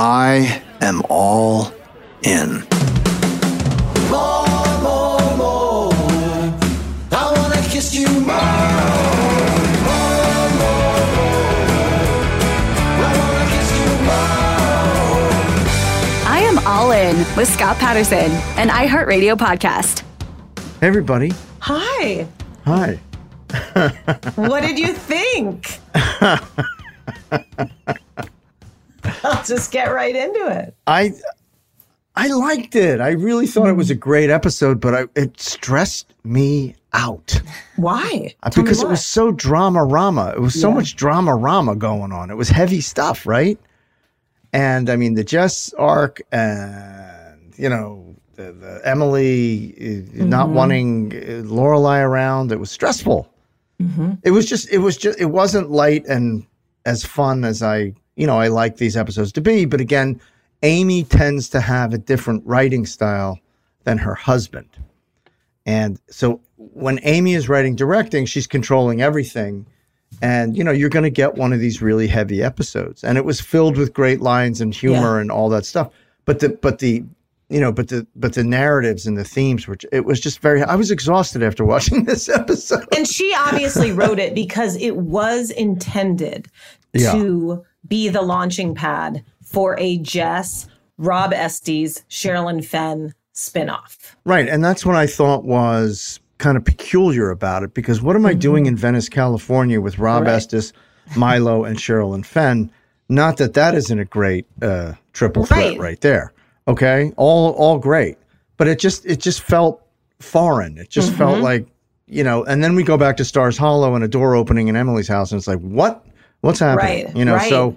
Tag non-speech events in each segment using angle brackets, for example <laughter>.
I am all in. More, more, more. I wanna kiss you more. More, more, more. I wanna kiss you more. I am all in with Scott Patterson, an iHeartRadio podcast. Hey, everybody. Hi. Hi. What did you think? <laughs> <laughs> I'll just get right into it. I I liked it. I really thought it was a great episode, but I, it stressed me out Why? Uh, Tell because it was so drama rama. It was so Yeah. much drama rama going on. It was heavy stuff, right? And I mean, the Jess arc and you know the, the Emily uh, not Mm-hmm. wanting uh, Lorelai around. It was stressful. Mm-hmm. It was just. It was just. It wasn't light and as fun as I you know I like these episodes to be. But again, Amy tends to have a different writing style than her husband. And so when Amy is writing directing, she's controlling everything. And you know, you're going to get one of these really heavy episodes. And it was filled with great lines and humor Yeah. and all that stuff. But the but the you know, but the but the narratives and the themes were it was just very I was exhausted after watching <laughs> this episode. And she obviously wrote it because it was intended Yeah. to be the launching pad for a Jess, Rob Estes, Sherilyn Fenn spinoff. Right. And that's what I thought was kind of peculiar about it because what am I doing in Venice, California with Rob Right. Estes, Milo, and Sherilyn Fenn? Not that that isn't a great uh, triple threat Right. right. there. Okay. All all great. But it just it just felt foreign. It just felt like, you know, and then we go back to Stars Hollow and a door opening in Emily's house and it's like, what? What's happening? Right, You know, right. so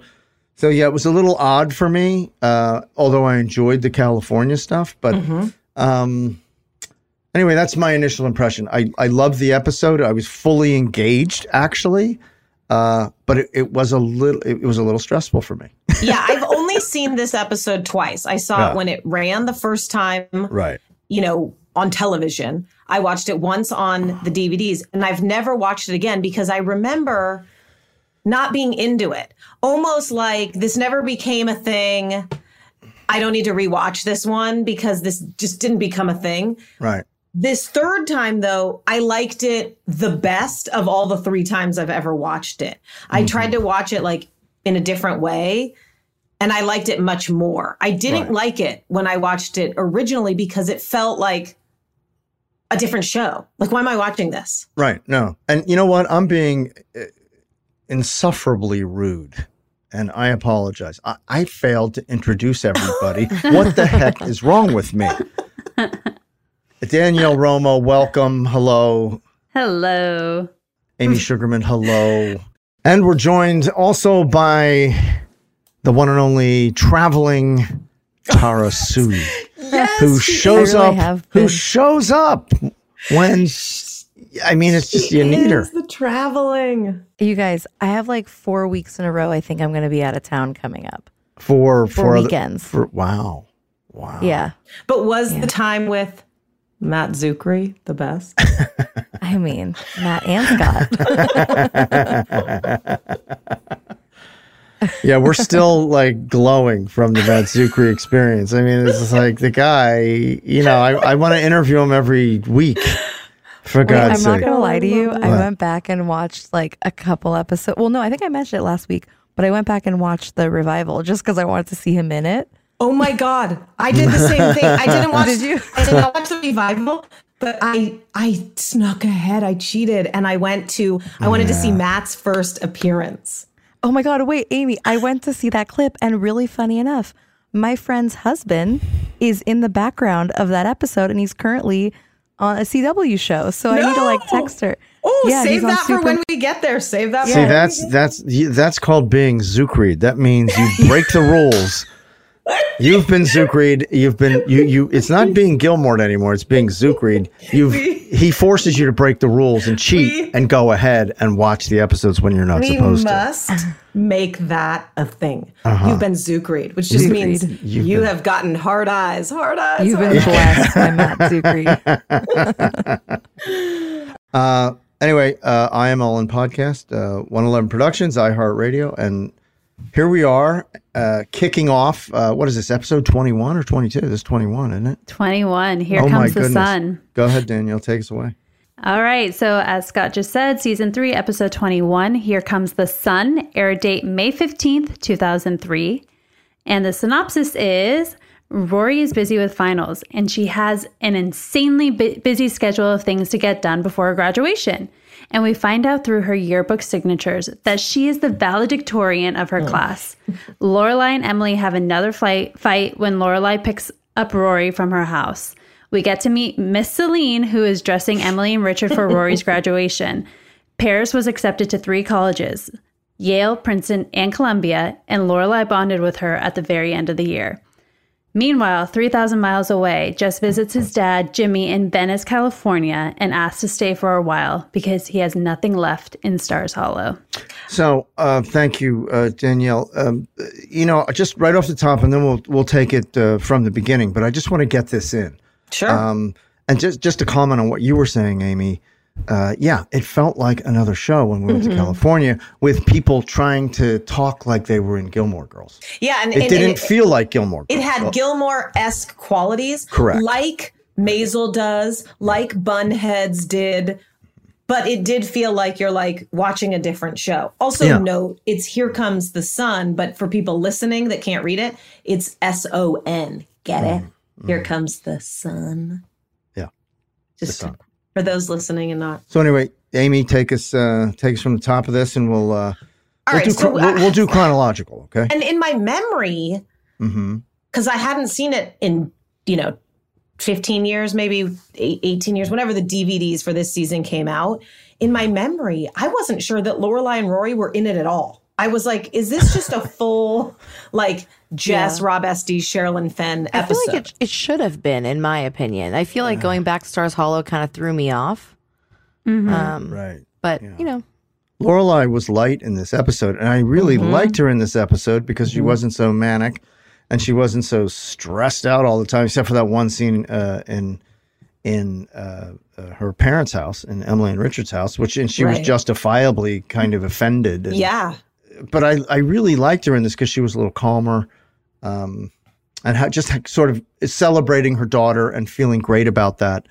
So yeah, it was a little odd for me, uh, although I enjoyed the California stuff. But um, anyway, that's my initial impression. I I loved the episode. I was fully engaged, actually, uh, but it, it was a little it, was a little stressful for me. <laughs> yeah, I've <laughs> only seen this episode twice. I saw Yeah. it when it ran the first time, Right. you know, on television. I watched it once on the DVDs and I've never watched it again because I remember not being into it. Almost like this never became a thing. I don't need to rewatch this one because this just didn't become a thing. Right. This third time, though, I liked it the best of all the three times I've ever watched it. I tried to watch it like in a different way, and I liked it much more. I didn't Right. like it when I watched it originally because it felt like a different show. Like, why am I watching this? Right. No. And you know what? I'm being uh, insufferably rude. And I apologize. I, I failed to introduce everybody. what the heck is wrong with me? <laughs> Danielle Romo, welcome. Hello. Hello. Amy Sugarman, hello. And we're joined also by the one and only traveling Tara <laughs> Sui, who shows really up. Who shows up when? I mean, it's just you need her. The traveling. You guys, I have like four weeks in a row. I think I'm going to be out of town coming up. for For other- weekends. for wow, wow. Yeah. But was the time with Matt Czuchry the best? <laughs> I mean, Matt and Scott. <laughs> yeah. We're still like glowing from the Matt Czuchry experience. I mean, it's just like the guy. You know, I, I want to interview him every week. For Wait, God's I'm not going to lie to you. I What? went back and watched like a couple episodes. Well, no, I think I mentioned it last week, but I went back and watched the revival just because I wanted to see him in it. Oh my god, I did the same thing. I didn't <laughs> watch. Did you? I did not watch the revival, but I I snuck ahead. I cheated, and I went to. I wanted to see Matt's first appearance. Oh my God. Wait, Amy, I went to see that clip, and really funny enough, my friend's husband is in the background of that episode, and he's currently on a CW show. So I need to like No! text her. Oh, Yeah, save he's on that for when we get there. Save that. See, for that's that's that's called being Zucreed. That means you break the rules. <laughs> You've been Zucreed. You've been you you. It's not being Gilmore anymore. It's being Zucreed. You've he forces you to break the rules and cheat We- and go ahead and watch the episodes when you're not we supposed to. Must make that a thing. You've been Zucreed, which just means You've you been- have gotten hard eyes. Hard eyes. You've hard been blessed by Matt Czuchry. <laughs> Uh, anyway, uh, I am all in podcast. Uh, 111 Productions, iHeartRadio, and here we are, uh, kicking off. Uh, what is this? Episode 21 or 22? This is 21, isn't it? 21. Here oh my comes the goodness. sun. Go ahead, Danielle. Take us away. All right. So, as Scott just said, season three, episode 21, Here Comes the Sun, air date May 15th, 2003. And the synopsis is Rory is busy with finals and she has an insanely bu- busy schedule of things to get done before graduation. And we find out through her yearbook signatures that she is the valedictorian of her oh. class. Lorelai and Emily have another fight fight when Lorelai picks up Rory from her house. We get to meet Miss Celine, who is dressing Emily and Richard for Rory's <laughs> graduation. Paris was accepted to three colleges Yale, Princeton, and Columbia, and Lorelai bonded with her at the very end of the year. Meanwhile, 3,000 miles away, Jess visits his dad, Jimmy, in Venice, California, and asks to stay for a while because he has nothing left in Stars Hollow. So, uh, thank you, uh, Danielle. Um, you know, just right off the top, and then we'll we'll take it uh, from the beginning. But I just want to get this in, Sure. um, and just just to comment on what you were saying, Amy. Uh, yeah, it felt like another show when we went to California with people trying to talk like they were in Gilmore Girls. yeah, and It and- and didn't it- feel like Gilmore. Girls. It had Gilmore esque qualities. Correct. Like Maisel does, like Bunheads did. But it did feel like you're like watching a different show. Also, Yeah. note it's Here Comes the Sun, but for people listening that can't read it, it's S O N. Get it? Here comes the sun. Mm-hmm. Yeah, Just sun. for those listening and not. So anyway, Amy, take us uh, take us from the top of this, and we'll uh, All we'll, right. do So, we'll, we'll do chronological. Okay. and in my memory, Mm-hmm. because I hadn't seen it in, you know, 15 years, maybe 18 years, whenever the DVDs for this season came out. In my memory, I wasn't sure that Lorelai and Rory were in it at all. I was like, is this just a <laughs> full like Jess, Yeah. Rob Estes, Sherilyn Fenn I feel episode? like it, it should have been, in my opinion. I feel like going back to Stars Hollow kind of threw me off. Um, Right. But, you know, Lorelai was light in this episode, and I really Mhm. liked her in this episode because she wasn't so manic, and she wasn't so stressed out all the time, except for that one scene uh, in in uh, uh, her parents' house, in Emily and Richard's house, which and she was justifiably kind of offended. and- yeah. But I I really liked her in this because she was a little calmer, um, and ha- just ha- sort of celebrating her daughter and feeling great about that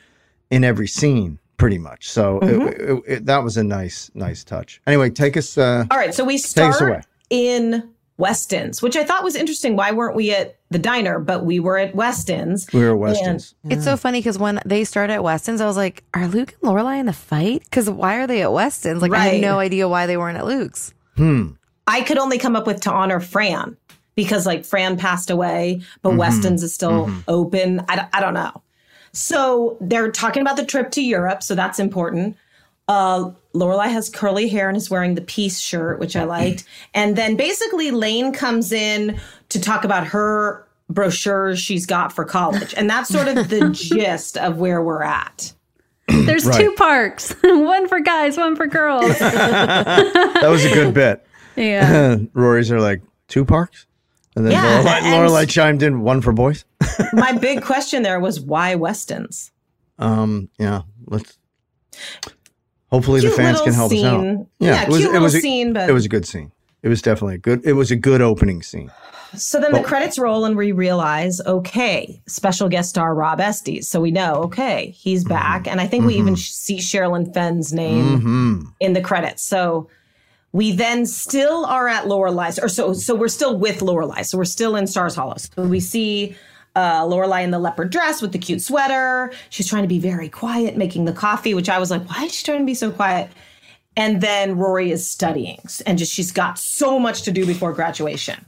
in every scene, pretty much. So it- Mhm. it, it, that was a nice nice touch. Anyway, take us. Uh, All right, so we Take us start away. in Weston's, which I thought was interesting. Why weren't we at the diner, but we were at Weston's? We were at And- Weston's. it's so funny because when they started at Weston's, I was like, are Luke and Lorelai in a fight? Because why are they at Weston's? Like, I Right. had no idea why they weren't at Luke's. Hmm. I could only come up with to honor Fran because like Fran passed away, but Mhm. Weston's is still Mhm. open. I, don't- I don't know. So they're talking about the trip to Europe, so that's important. Uh, Lorelai has curly hair and is wearing the peace shirt, which I liked. <clears throat> And then basically Lane comes in to talk about her brochures she's got for college, and that's sort of the <laughs> gist of where we're at. There's Right. two parks, <laughs> one for guys, one for girls. <laughs> that was a good bit. Yeah. <laughs> Rory's are like two parks, and then Yeah, Lorelai, Lorelai chimed in one for boys. <laughs> My big question there was why Weston's? Um, yeah, let's. Hopefully, the fans can help us out. scene. Yeah, cute little a, scene, but- it was a good scene. It was definitely a good. It was a good opening scene. So then Well- the credits roll and we realize, okay, special guest star Rob Estes. So we know, okay, he's back. And I think we even sh- see Sherilyn Fenn's name Mm-hmm. in the credits. So we then still are at Lorelai's, or so so we're still with Lorelai. So we're still in Stars Hollow. So we see uh, Lorelai in the leopard dress with the cute sweater. She's trying to be very quiet, making the coffee, which I was like, why is she trying to be so quiet? And then Rory is studying, and just she's got so much to do before graduation.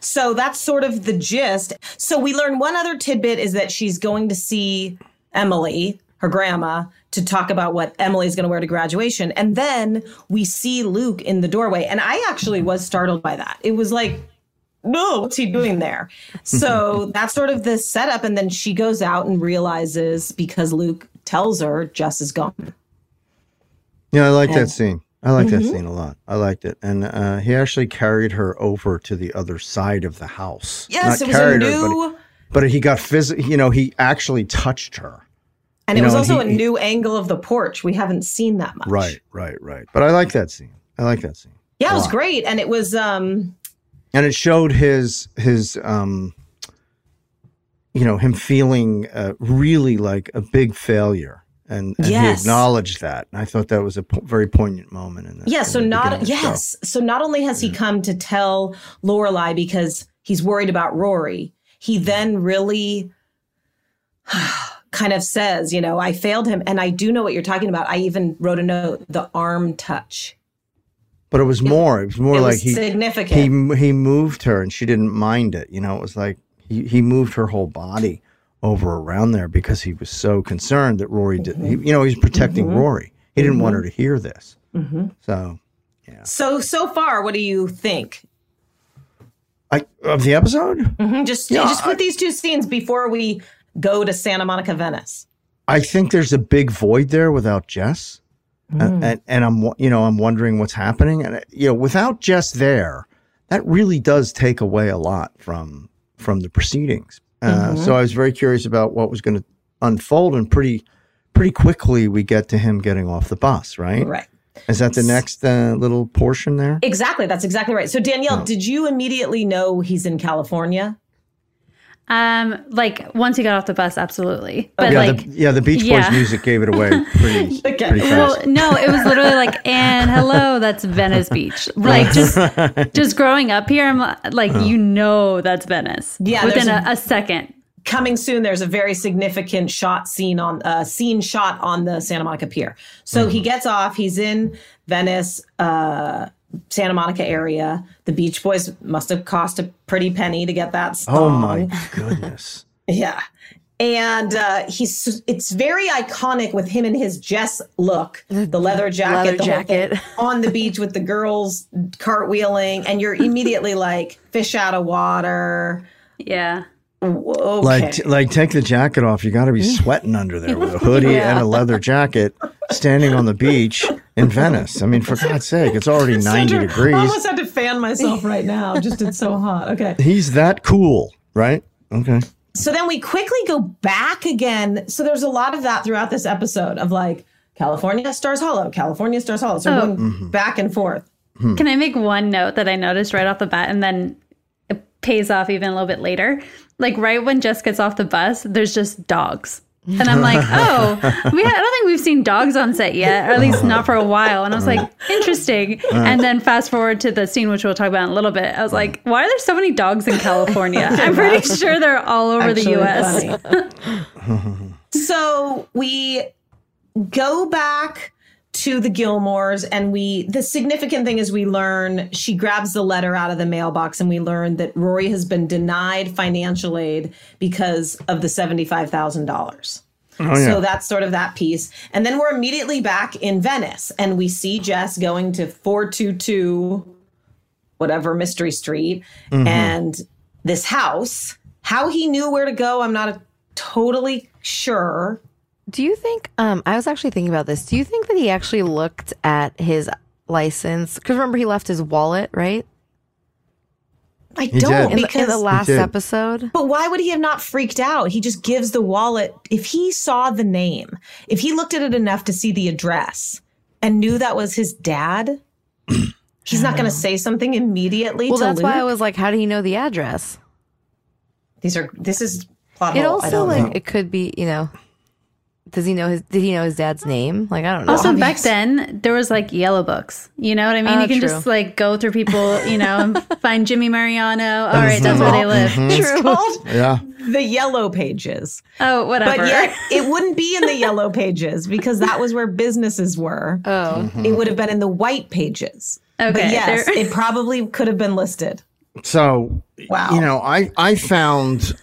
So that's sort of the gist. So we learn one other tidbit is that she's going to see Emily, her grandma, to talk about what Emily's going to wear to graduation. And then we see Luke in the doorway. And I actually was startled by that. It was like, no, what's he doing there? So <laughs> that's sort of the setup. And then she goes out and realizes because Luke tells her Jess is gone. Yeah, I like And- that scene. I like that Mhm. scene a lot. I liked it, and uh, he actually carried her over to the other side of the house. Yes, Not it was a carried her, but he- but, he got physical. You know, he actually touched her. And You it was know, also he- a new angle of the porch. We haven't seen that much. Right, right, right. But I like that scene. I like that scene. Yeah, it was great. And it was um and it showed his his um you know him feeling uh, really like a big failure and, and he acknowledged that and i thought that was a po- very poignant moment in the, Yeah, in so not yes. So not only has he come to tell Lorelai because he's worried about Rory, he then really kind of says, you know, I failed him. And I do know what you're talking about. I even wrote a note, the arm touch. but it was more it was more it like was he significant. he he moved her and she didn't mind it you know it was like he, he moved her whole body over around there because he was so concerned that rory did Mm-hmm. he, you know he's protecting rory he didn't want her to hear this Mhm. so So so far, what do you think? I, of the episode Just Yeah, just with these two scenes before we go to Santa Monica, Venice. I think there's a big void there without Jess, Mm. and, and I'm you know I'm wondering what's happening, and uh, you know without Jess there, that really does take away a lot from from the proceedings. Uh, Mhm. So I was very curious about what was going to unfold, and pretty pretty quickly we get to him getting off the bus. Right? Right. Is that the next uh, little portion there? Exactly. That's exactly right. So Danielle, did you immediately know he's in California? Um, like once he got off the bus, absolutely. But yeah, like, the, yeah, the Beach Boys yeah. music gave it away <laughs> pretty, Okay. pretty well, no, it was literally like, and hello, that's Venice Beach. <laughs> Like just, <laughs> just growing up here, I'm like, you know, that's Venice. Yeah, within a, a second. Coming soon, there's a very significant shot scene on uh, scene shot on the Santa Monica Pier. So he gets off. He's in Venice, uh, Santa Monica area. The Beach Boys must have cost a pretty penny to get that song. Oh my <laughs> goodness! Yeah. and uh, he's it's very iconic with him and his Jess look, the leather jacket, Leather the whole thing, jacket. <laughs> on the beach with the girls cartwheeling, and you're immediately like fish out of water. Yeah. Okay. Like, like take the jacket off. You got to be sweating under there with a <laughs> hoodie and a leather jacket, standing on the beach in Venice. I mean, for God's sake, it's already <laughs> ninety degrees. I almost had to fan myself right <laughs> now. Just it's so hot. Okay. He's that cool, right? Okay. So then we quickly go back again. So there's a lot of that throughout this episode of like California Stars Hollow, California Stars Hollow. So we're Oh. going mm-hmm. back and forth. Hmm. Can I make one note that I noticed right off the bat and then it pays off even a little bit later? Like right when Jess gets off the bus, there's just dogs. And I'm like, <laughs> oh, we I don't think we've seen dogs on set yet, or at least not for a while. And I was like, interesting. And then fast forward to the scene, which we'll talk about in a little bit. I was like, why are there so many dogs in California? <laughs> I'm pretty sure they're all over the US. <laughs> so we go back to the Gilmores and we the significant thing is we learn she grabs the letter out of the mailbox and we learn that Rory has been denied financial aid because of the $75,000. Oh, yeah. So that's sort of that piece. And then we're immediately back in Venice and we see Jess going to 422 whatever Mystery Street Mhm. and this house. How he knew where to go, I'm not totally sure. Do you think? Um, I was actually thinking about this. Do you think that he actually looked at his license? Because remember, he left his wallet, right? I He don't did. In the, because in the last did. episode. But why would he have not freaked out? He just gives the wallet. If he saw the name, if he looked at it enough to see the address and knew that was his dad, <clears throat> he's not going to say something immediately Well, to that's Luke. why I was like, how did he know the address? These are this is plot It hole. I also don't like know. it could be, you know. Does he know his? Did he know his dad's name? Like I don't know. Also, back then there was like yellow books. You know what I mean? Oh, you can true. just like go through people, you know, and <laughs> find Jimmy Mariano. All right, that's where they live. It's called Yeah. the yellow pages. Oh, whatever. But yet <laughs> it wouldn't be in the yellow pages because that was where businesses were. Oh, mm-hmm. It would have been in the white pages. Okay, But yes, it probably could have been listed. So, Wow. you know, I I found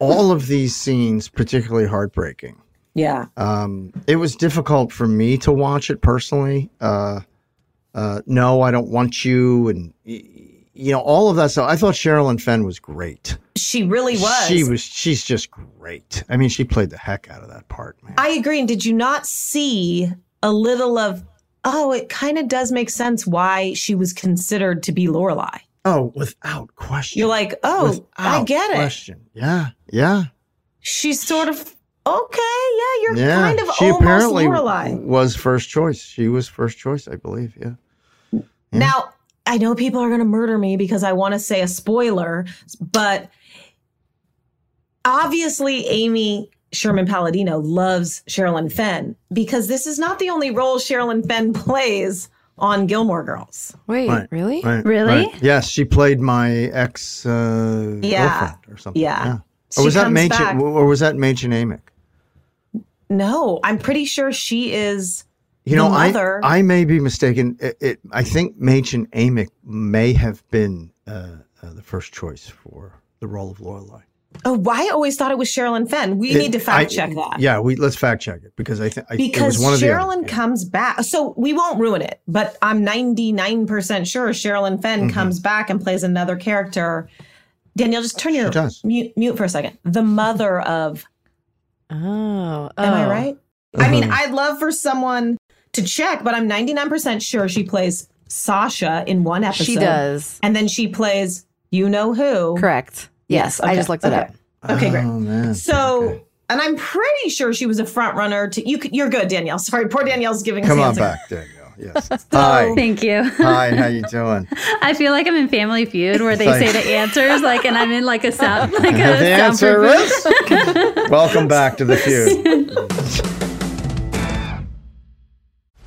all of these scenes particularly heartbreaking. Yeah. Um, it was difficult for me to watch it personally. Uh, uh, no, I don't want you, and you know all of that stuff. I thought Sherilyn Fenn was great. She really was. She was. She's just great. I mean, she played the heck out of that part, man. I agree. And did you not see a little of, oh, it kind of does make sense why she was considered to be Lorelai? Oh, without question. You're like, oh, I Without get it. Question. Yeah, yeah, She's sort of, okay, yeah, you're yeah. kind of she almost apparently Lorelai. was first choice. She was first choice, I believe. Yeah. Now, I know people are going to murder me because I want to say a spoiler, but obviously, Amy Sherman Palladino loves Sherilyn Fenn because this is not the only role Sherilyn Fenn <laughs> plays on Gilmore Girls. wait, Right, really? Right, Really? right. Yes, she played my ex uh, Yeah. girlfriend or something. Yeah. Or was that comes Mädchen? back. Or was that Mädchen Amick? No, I'm pretty sure she is. You know, I. I may be mistaken. It, it, I think Mädchen Amick may have been uh, uh, the first choice for the role of Lorelai. Oh, I always thought it was Sherilyn Fenn. We It- need to fact I- check that. Yeah, we let's fact check it because I think it Because was one of the Sherilyn comes back. So we won't ruin it, but I'm 99% sure Sherilyn Fenn Mhm. comes back and plays another character. Danielle, just turn your mute, mute for a second. The mother of. Oh, Am I oh. right? I mean, Uh-huh. I'd love for someone to check, but I'm 99% sure she plays Sasha in one episode. She does. And then she plays you know who. Correct. Yes, I okay, just looked it okay. up. Okay, great. Oh man. So, Okay. and I'm pretty sure she was a front runner to you. You're good, Danielle. Sorry, poor Danielle's giving. come us on answer. back, Danielle. Yes. <laughs> Hi. Thank you. Hi. How you doing? <laughs> I feel like I'm in Family Feud where they say the answers, like, and I'm in like a sound, like a the answer is <laughs> welcome back to the feud.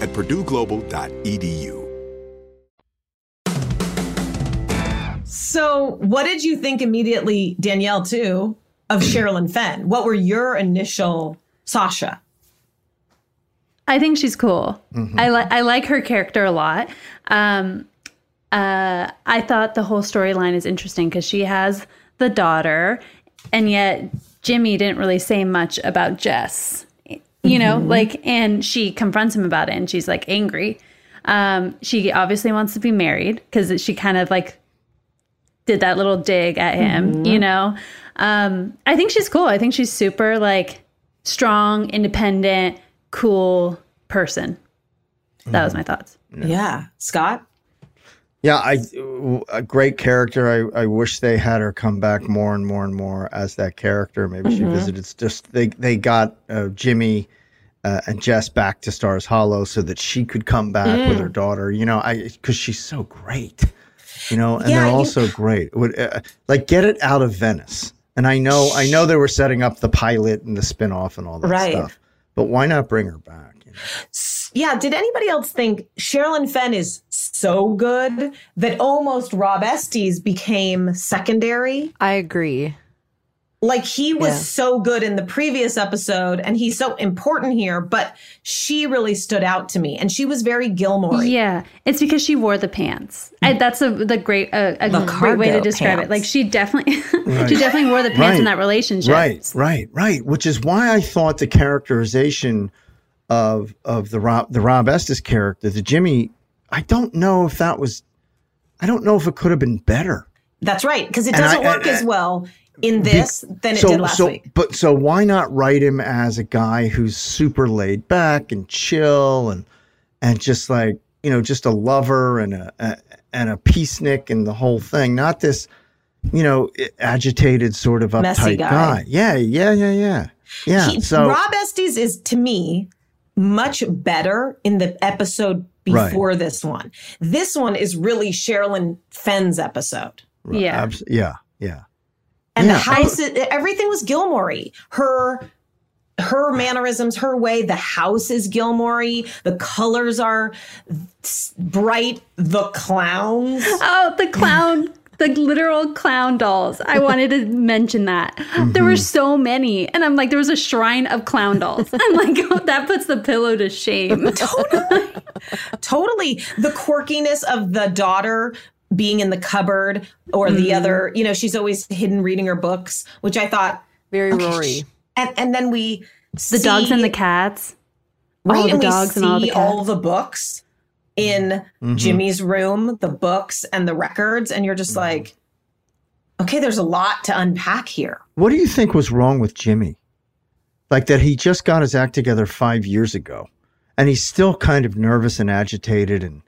at purdueglobal.edu. So, what did you think immediately, Danielle, too, of <clears throat> Sherilyn Fenn? What were your initial Sasha? I think she's cool. I like I like her character a lot. Um, uh, I thought the whole storyline is interesting because she has the daughter, and yet Jimmy didn't really say much about Jess. You know, Mhm. like, and she confronts him about it, and she's like angry. Um, she obviously wants to be married because she kind of like did that little dig at him. Mhm. You know, um, I think she's cool. I think she's super like strong, independent, cool person. That was my thoughts. Yeah. Scott? Yeah, I a great character. I, I wish they had her come back more and more and more as that character. Maybe she Mhm. visited. It's just they they got uh, Jimmy uh, and Jess back to Stars Hollow so that she could come back with Mm. her daughter. You know, I because she's so great. You know, and Yeah, they're you- also great. Would uh, like get it out of Venice. And I know I know they were setting up the pilot and the spinoff and all that Right. stuff. But why not bring her back? Yeah. Did anybody else think Sherilyn Fenn is so good that almost Rob Estes became secondary? I agree. Like he was Yeah. so good in the previous episode and he's so important here, but she really stood out to me and she was very Gilmore. Yeah, it's because she wore the pants. I, that's a the great a, a The great way to describe pants. it. Like she definitely <laughs> Right. she definitely wore the pants in that relationship. Right, right, right. Which is why I thought the characterization of of the Rob the Rob Estes character, the Jimmy, I don't know if that was I don't know if it could have been better. That's right. Because it doesn't I- work and- as well in this than it so, did last so, week. But so why not write him as a guy who's super laid back and chill and and just like you know, just a lover and a, a and a peacenik and the whole thing, not this, you know, agitated sort of uptight guy. guy. Yeah, yeah, yeah, yeah, yeah. He- so Rob Estes is to me much better in the episode Right. before this one. This one is really Sherilyn Fenn's episode. Yeah. abs- yeah, yeah. And Yeah. the house, everything was Gilmore. Her, her mannerisms, her way. The house is Gilmore. The colors are bright. The clowns. Oh, the clown, the literal clown dolls. I wanted to mention that. There were so many. And I'm like, there was a shrine of clown dolls. I'm like, oh, <laughs> that puts the pillow to shame. <laughs> totally totally. the quirkiness of the daughter being in the cupboard or the Mhm. other you know she's always hidden reading her books which i thought very okay, Rory. sh- and and then we The dogs and the cats. right all the and dogs we and all the cats. all the books in Mhm. jimmy's room the books and the records and you're just like okay there's a lot to unpack here What do you think was wrong with Jimmy? Like that he just got his act together five years ago, and he's still kind of nervous and agitated and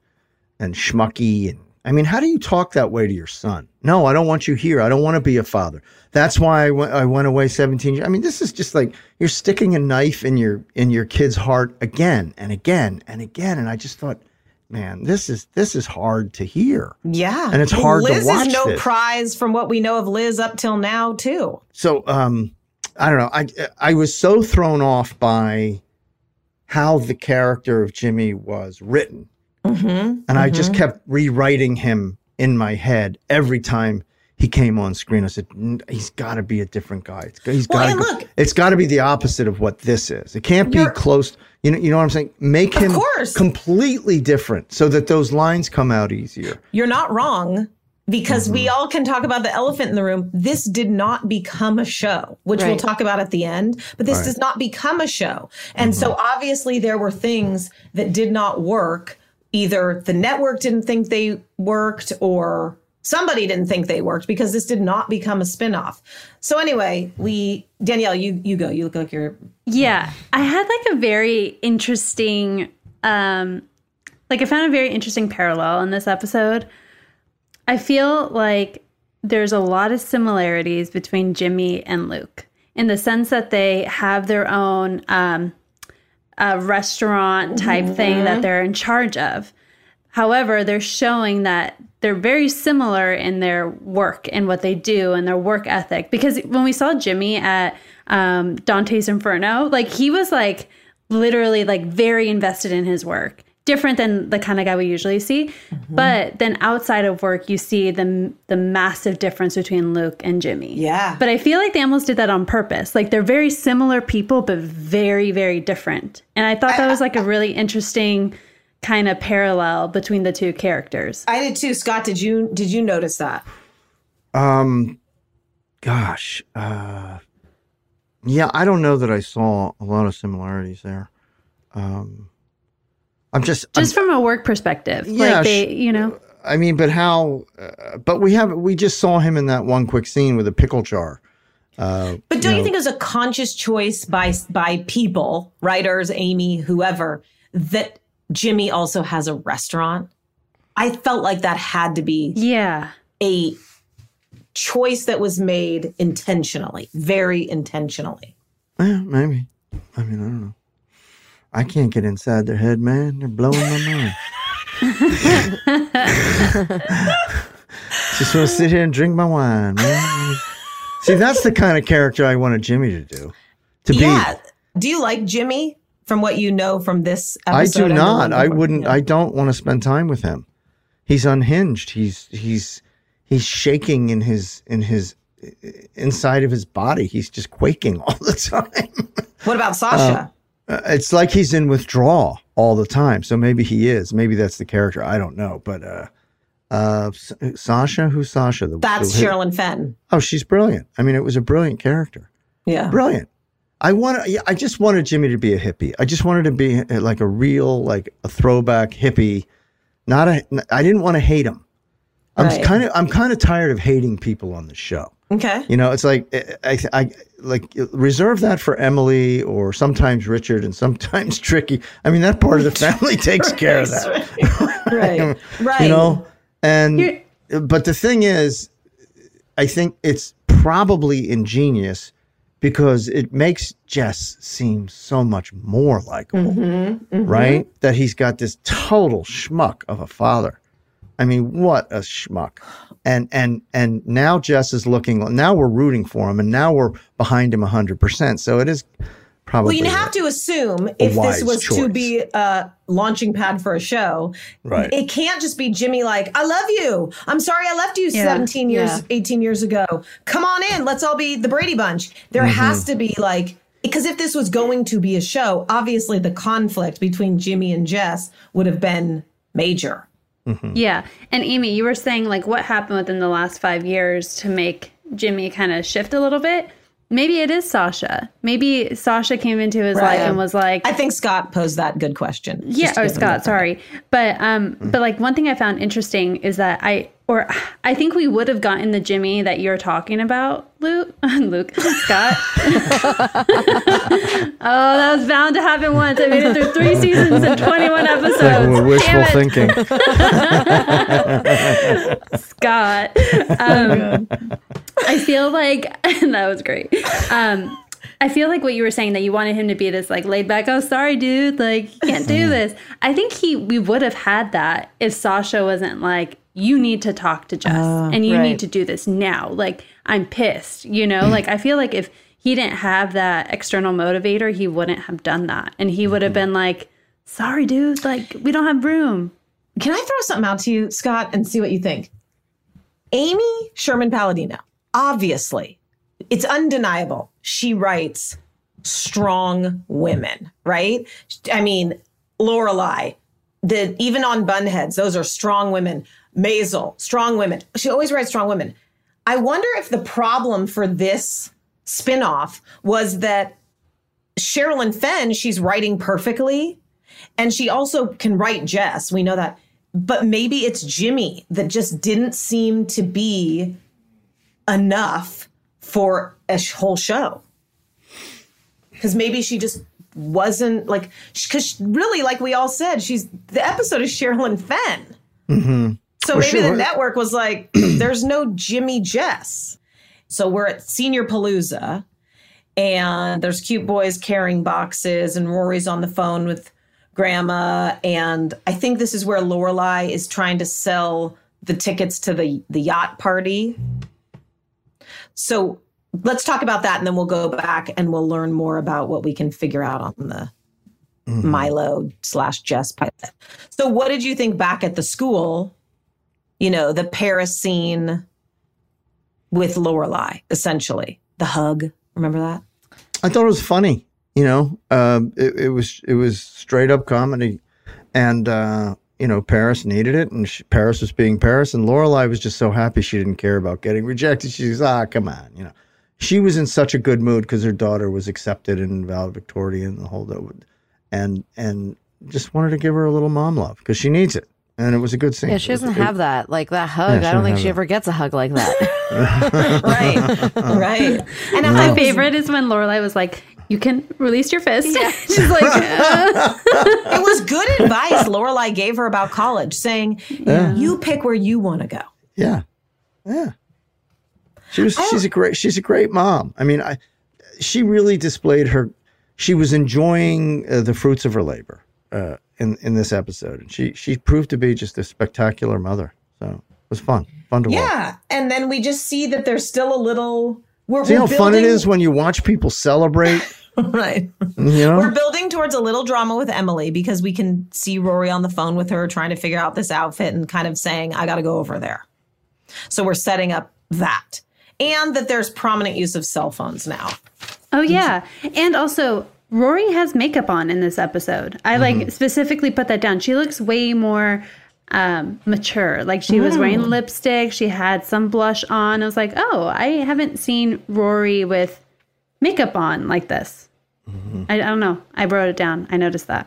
and schmucky. And I mean, how do you talk that way to your son? No, I don't want you here. I don't want to be a father. That's why I went, I went away 17 years. I mean, this is just like you're sticking a knife in your in your kid's heart again and again and again. And I just thought, man, this is this is hard to hear. yeah And it's hard to liz watch is no this. prize from what we know of liz up till now too So um I don't know. I I was so thrown off by how the character of Jimmy was written. mm-hmm. And I just kept rewriting him in my head every time he came on screen. I said, "N- he's got to be a different guy. It's, he's Well, got to. look- It's got to be the opposite of what this is. It can't be close. You know. You know what I'm saying? Make Of him course. completely different so that those lines come out easier. You're not wrong because we Mm-hmm. all can talk about the elephant in the room. This did not become a show, which we'll talk about at the end, but this Right. does not become a show. And so Mm-hmm. obviously there were things that did not work. Either the network didn't think they worked or somebody didn't think they worked because this did not become a spin-off. So anyway, we Danielle, you you go. You look like you're Yeah, I had like a very interesting, um, like I found a very interesting parallel in this episode. I feel like there's a lot of similarities between Jimmy and Luke in the sense that they have their own um, uh, restaurant type thing that they're in charge of. However, they're showing that they're very similar in their work and what they do and their work ethic. Because when we saw Jimmy at um, Dante's Inferno, like he was like literally like very invested in his work, different than the kind of guy we usually see. But then outside of work, you see the the massive difference between Luke and Jimmy. Yeah. But I feel like they almost did that on purpose. Like they're very similar people, but very very different. And I thought that was like a really interesting kind of parallel between the two characters. I did too. Scott, did you did you notice that? Um, gosh, uh, yeah, I don't know that I saw a lot of similarities there. Um, I'm just, Just from a work perspective, Yeah, like they, you know, I mean, but how? Uh, but we have, we just saw him in that one quick scene with a pickle jar. Uh, But don't you, know, think it was a conscious choice by by people, writers, Amy, whoever, that Jimmy also has a restaurant? I felt like that had to be yeah, a choice that was made intentionally, very intentionally. Yeah, maybe. I mean, I don't know. I can't get inside their head, man. They're blowing my mind. Just want to sit here and drink my wine, man. See, that's the kind of character I wanted Jimmy to do. To be. yeah. Do you like Jimmy from what you know from this episode, I do not. I wouldn't. I don't want to spend time with him. He's unhinged. He's he's he's shaking in his in his inside of his body. He's just quaking all the <laughs> time. What about Sasha? Uh, it's like he's in withdrawal all the time. So maybe he is. Maybe that's the character. I don't know. But uh, uh, Sasha, who's Sasha? The, That's the- Sherilyn Fenn. Oh, she's brilliant. I mean, it was a brilliant character. Yeah. Brilliant. I want. Yeah, I just wanted Jimmy to be a hippie. I just wanted to be uh, like a real, like a throwback hippie. Not a. I didn't want to hate him. I'm Right. kind of. I'm kind of tired of hating people on the show. Okay. You know, it's like I, I, I like reserve that for Emily or sometimes Richard and sometimes <laughs> Tricky. I mean, that part of the <laughs> family takes care of that. <laughs> Right. Right. You know, and but the thing is, I think it's probably ingenious because it makes Jess seem so much more likable, Mhm, mhm. right? That he's got this total schmuck of a father. I mean, what a schmuck. And and and now Jess is looking. Now we're rooting for him, and now we're behind him hundred percent. So it is probably Well, you have to assume if this was to be a launching pad for a show, Right. it can't just be Jimmy like, I love you. I'm sorry I left you Yeah. 17 years, Yeah. 18 years ago. Come on in. Let's all be the Brady Bunch. There Mm-hmm. has to be like, because if this was going to be a show, obviously the conflict between Jimmy and Jess would have been major. Mm-hmm. Yeah. And Amy, you were saying like what happened within the last five years to make Jimmy kind of shift a little bit. Maybe it is Sasha. Maybe Sasha came into his life and was like, I think Scott posed that good question. yeah, oh Scott, sorry. But um but like one thing I found interesting is that I or I think we would have gotten the Jimmy that you're talking about, Luke <laughs> Luke Scott. <laughs> oh, that was bound to happen once. I made it through three seasons and 21 episodes. Like, wishful Damn it. thinking. <laughs> Scott. Um, I feel like that was great. Um, I feel like what you were saying that you wanted him to be this like laid back. Oh, sorry, dude. Like you can't do this. I think he we would have had that if Sasha wasn't like you need to talk to Jess Oh, and you right. need to do this now. Like I'm pissed. You know. Mm. like I feel like if he didn't have that external motivator, he wouldn't have done that, and he would have mm-hmm. been like, "Sorry, dude. Like we don't have room." Can I throw something out to you, Scott, and see what you think? Amy Sherman Palladino, obviously, it's undeniable. She writes strong women, right? I mean, Lorelai, the even on Bunheads, those are strong women. Maisel, strong women. She always writes strong women. I wonder if the problem for this spinoff was that Sherilyn Fenn, she's writing perfectly. And she also can write Jess. We know that. But maybe it's Jimmy that just didn't seem to be enough for a whole show. Because maybe she just wasn't like, because really, like we all said, she's the episode is Sherilyn Fenn. Mm-hmm. So Well, maybe sure. the network was like, <clears throat> there's no Jimmy Jess. So we're at Senior Palooza, and there's cute boys carrying boxes, and Rory's on the phone with Grandma. And I think this is where Lorelai is trying to sell the tickets to the, the yacht party. So let's talk about that, and then we'll go back and we'll learn more about what we can figure out on the mm-hmm. Milo slash Jess pilot. So, what did you think back at the school? You know, the Paris scene with Lorelai, essentially the hug. Remember that? I thought it was funny. You know, um, it, it was it was straight up comedy, and uh, you know, Paris needed it, and she, Paris was being Paris, and Lorelai was just so happy she didn't care about getting rejected. She's ah, come on, you know. She was in such a good mood because her daughter was accepted in valedictorian and the whole and and just wanted to give her a little mom love because she needs it, and it was a good scene. Yeah, she doesn't it- have that. Like that hug. she I don't don't think she that. ever gets a hug like that. <laughs> <laughs> right. Right. And My favorite is when Lorelai was like, "You can release your fist." <laughs> She's like, uh. it was good advice Lorelai gave her about college, saying, Yeah. "You pick where you want to go." Yeah, yeah. She was. She's a great. She's a great mom. I mean, I. She really displayed her. She was enjoying uh, the fruits of her labor uh, in in this episode, and she she proved to be just a spectacular mother. So it was fun, fun to watch. Yeah, and then we just see that there's still a little. We're, See how we're fun it building- is when you watch people celebrate. <laughs> right. You know. We're building towards a little drama with Emily because we can see Rory on the phone with her trying to figure out this outfit and kind of saying, I got to go over there. So we're setting up that. And that there's prominent use of cell phones now. Oh yeah, and also Rory has makeup on in this episode. I like Mhm. specifically put that down. She looks way more um, mature. Like she was wearing Mm. lipstick. She had some blush on. I was like, oh, I haven't seen Rory with makeup on like this. I, I don't know. I wrote it down. I noticed that.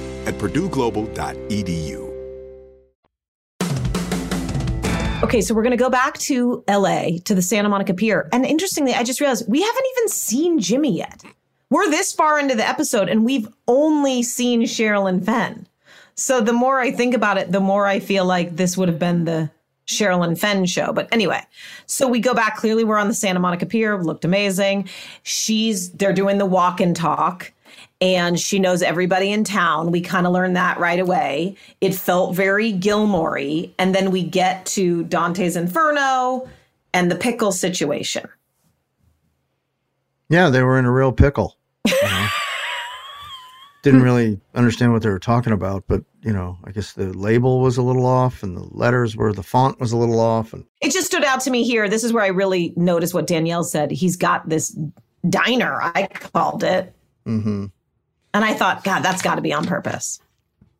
at purdueglobal.edu. Okay, so we're going to go back to LA to the Santa Monica Pier. And interestingly, I just realized we haven't even seen Jimmy yet. We're this far into the episode and we've only seen Sherilyn Fenn. So the more I think about it, the more I feel like this would have been the Sherilyn Fenn show. But anyway, so we go back. Clearly, we're on the Santa Monica Pier. Looked amazing. She's they're doing the walk and talk and she knows everybody in town. We kind of learned that right away. It felt very Gilmore And then we get to Dante's Inferno and the pickle situation. Yeah, they were in a real pickle. you know. <laughs> Didn't really understand what they were talking about, but you know, I guess the label was a little off, and the letters were the font was a little off, and It just stood out to me here. This is where I really noticed what Danielle said. He's got this diner, I called it. Hmm And I thought, God, that's got to be on purpose.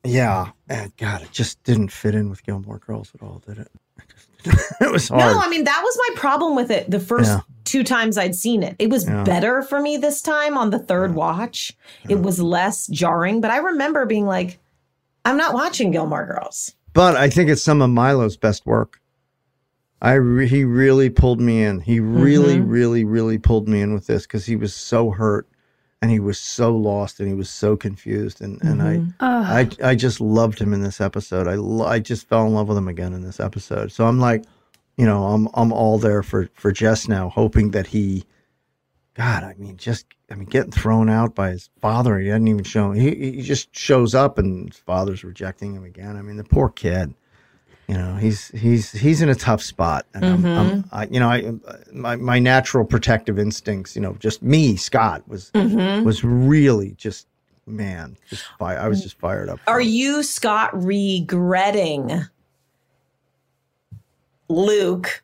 yeah, and God, it just didn't fit in with Gilmore Girls at all, did it? It, <laughs> was hard. No, I mean, that was my problem with it the first Yeah. two times I'd seen it. It was Yeah. better for me this time on the third watch. It was less jarring, but I remember being like, I'm not watching Gilmore Girls. But I think it's some of Milo's best work. I re- he really pulled me in. He really, Mhm. really, really pulled me in with this because he was so hurt and he was so lost and he was so confused and and Mhm. I, Ugh. I I just loved him in this episode. I lo- I just fell in love with him again in this episode. So I'm like, you know, I'm I'm all there for for Jess now, hoping that he, God, I mean, just I mean, getting thrown out by his father. He hadn't even shown. He he just shows up and his father's rejecting him again. I mean, the poor kid. You know, he's he's he's in a tough spot, and I'm, I'm, I, you know, I my my natural protective instincts, you know, just me, Scott, was Mhm. was really just man, just fi- I was just fired up. Are you, Scott, regretting Luke,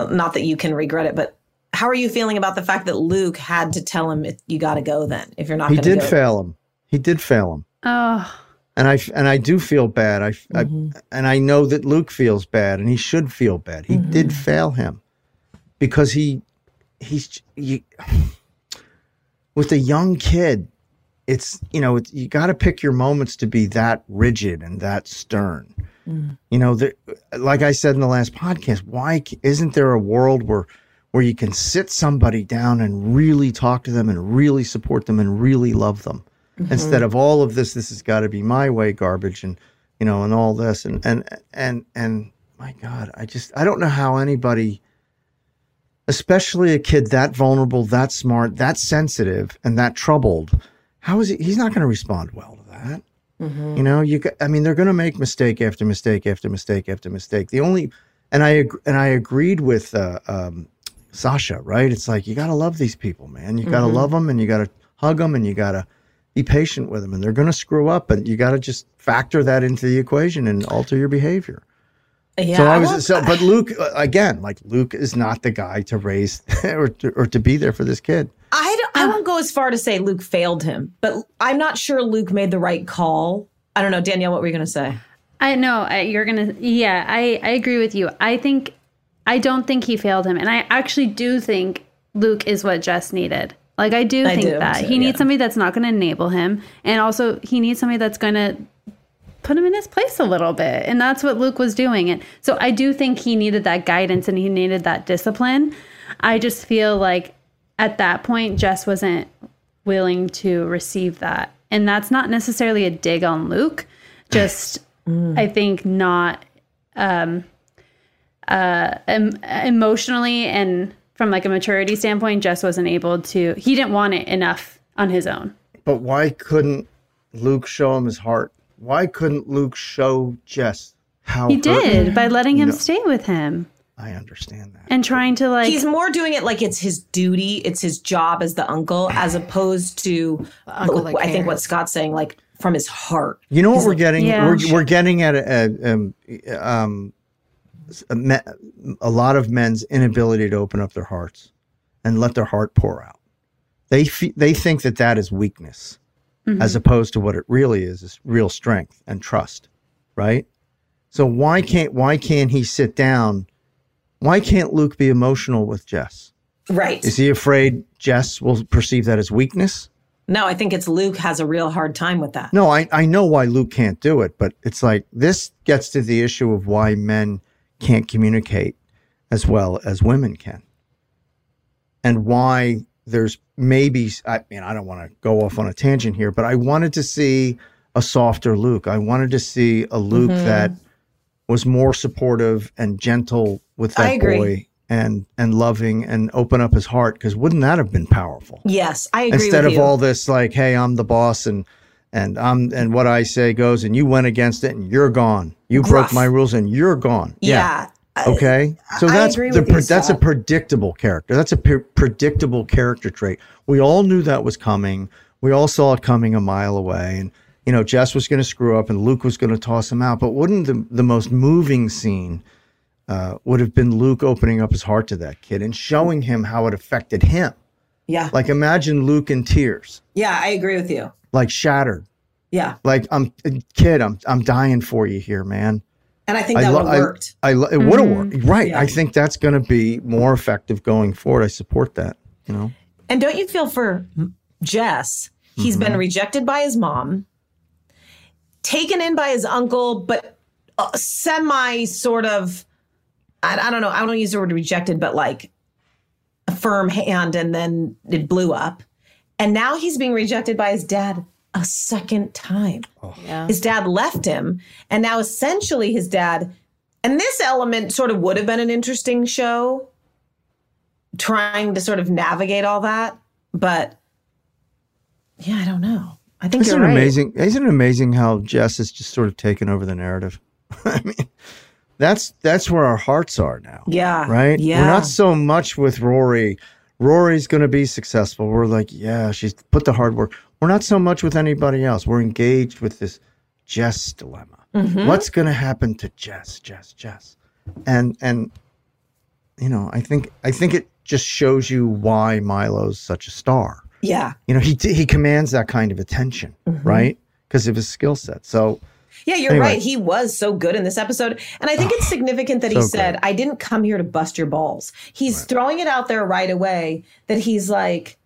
not that you can regret it, but how are you feeling about the fact that Luke had to tell him you got to go then if you're not he going to He did go? fail him. He did fail him. Oh, and I and I do feel bad. I, Mm-hmm. I and I know that Luke feels bad, and he should feel bad. He Mm-hmm. did fail him because he he's you, with a young kid. It's you know it's, you got to pick your moments to be that rigid and that stern. You know, the, like I said in the last podcast, why isn't there a world where where you can sit somebody down and really talk to them and really support them and really love them instead of all of this this has got to be my way garbage and you know and all this and and and and my god i just i don't know how anybody especially a kid that vulnerable that smart that sensitive and that troubled how is he he's not going to respond well to that. You know you i mean they're going to make mistake after mistake after mistake after mistake. The only and i and i agreed with uh, um, sasha right? It's like you got to love these people man. You got to Mhm. love them and you got to hug them and you got to be patient with them and they're going to screw up and you got to just factor that into the equation and alter your behavior Yeah, so i I was won't- so but luke uh, again like luke is not the guy to raise <laughs> or to, or to be there for this kid I, don't, I won't go as far to say Luke failed him, but I'm not sure Luke made the right call. I don't know, Danielle, what were you going to say? I know you're gonna. Yeah, I I agree with you. I think I don't think he failed him, and I actually do think Luke is what Jess needed. Like I do I think do, that too, he needs yeah. somebody that's not going to enable him, and also he needs somebody that's going to put him in his place a little bit, and that's what Luke was doing. And so I do think he needed that guidance and he needed that discipline. I just feel like at that point Jess wasn't willing to receive that, and that's not necessarily a dig on Luke. <sighs> Just I think not um, uh, em- emotionally and from like a maturity standpoint, Jess wasn't able to. He didn't want it enough on his own. but why couldn't luke show him his heart why couldn't luke show jess how He hurt- did by letting him No, stay with him i understand that and trying to like. He's more doing it like it's his duty, it's his job as the uncle, as opposed to, uncle I think what. Scott's saying, like from his heart. You know what He's we're like, getting? Yeah. We're, we're getting at a, a, um, um, a, lot of men's inability to open up their hearts and let their heart pour out. They fe- they think that that is weakness, mm-hmm. as opposed to what it really is is real strength and trust, right? So why can't why can't he sit down? Why can't Luke be emotional with Jess? Right. Is he afraid Jess will perceive that as weakness? No, I think it's Luke has a real hard time with that. No, I, I know why Luke can't do it, but it's like this gets to the issue of why men can't communicate as well as women can. And why there's maybe, I mean, I don't want to go off on a tangent here, but I wanted to see a softer Luke. I wanted to see a Luke Mhm. that was more supportive and gentle with that boy and and loving and open up his heart because wouldn't that have been powerful? Yes, I agree instead of you. all this like hey i'm the boss and and i'm and what i say goes and you went against it and you're gone. You broke my rules and you're gone. Yeah. okay? So I that's the you, that's a predictable character. That's a pre- predictable character trait. We all knew that was coming. We all saw it coming a mile away and you know jess was going to screw up and luke was going to toss him out but wouldn't the, the most moving scene uh, would have been luke opening up his heart to that kid and showing him how it affected him? Yeah. like imagine luke in tears. Yeah, I agree with you. Like shattered. Yeah. Like I'm kid, I'm I'm dying for you here, man. And I think that lo- would have worked. I, lo- it would have worked, right? Yeah. I think that's going to be more effective going forward. I support that. You know, And don't you feel for Jess? He's Mm-hmm. been rejected by his mom, taken in by his uncle, but uh, semi sort of, I, I don't know, I don't use the word rejected, but like a firm hand, and then it blew up. And now he's being rejected by his dad a second time. Oh. Yeah. His dad left him, and now essentially his dad, and this element sort of would have been an interesting show, trying to sort of navigate all that. But yeah, I don't know. I think isn't you're it right. amazing? Isn't it amazing how Jess has just sort of taken over the narrative? <laughs> I mean, that's that's where our hearts are now. Yeah. right? Yeah. We're not so much with Rory. Rory's going to be successful. We're like, yeah, she's put the hard work. We're not so much with anybody else. We're engaged with this Jess dilemma. Mhm. What's going to happen to Jess, Jess, Jess? and and you know, I think I think it just shows you why Milo's such a star. Yeah. You know, he he commands that kind of attention, Mhm. right? Because of his skill set. So Yeah, you're Anyway. right. He was so good in this episode. And I think it's <sighs> significant that he so said, I didn't come here to bust your balls. He's throwing it out there right away that he's like,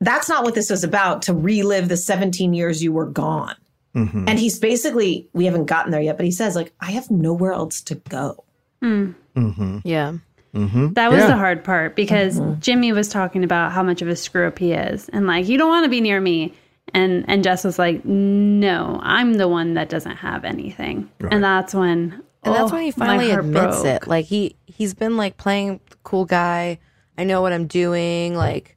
that's not what this was about to relive the 17 years you were gone. mhm. And he's basically, we haven't gotten there yet, but he says, like, I have nowhere else to go. Hmm. Mhm. Yeah. Mhm. That was Yeah. the hard part because Mm-hmm. Jimmy was talking about how much of a screw up he is and like you don't want to be near me and and Jess was like no I'm the one that doesn't have anything and that's when And that's oh, when he finally admits broke. it. Like he he's been like playing cool guy. I know what I'm doing. Like,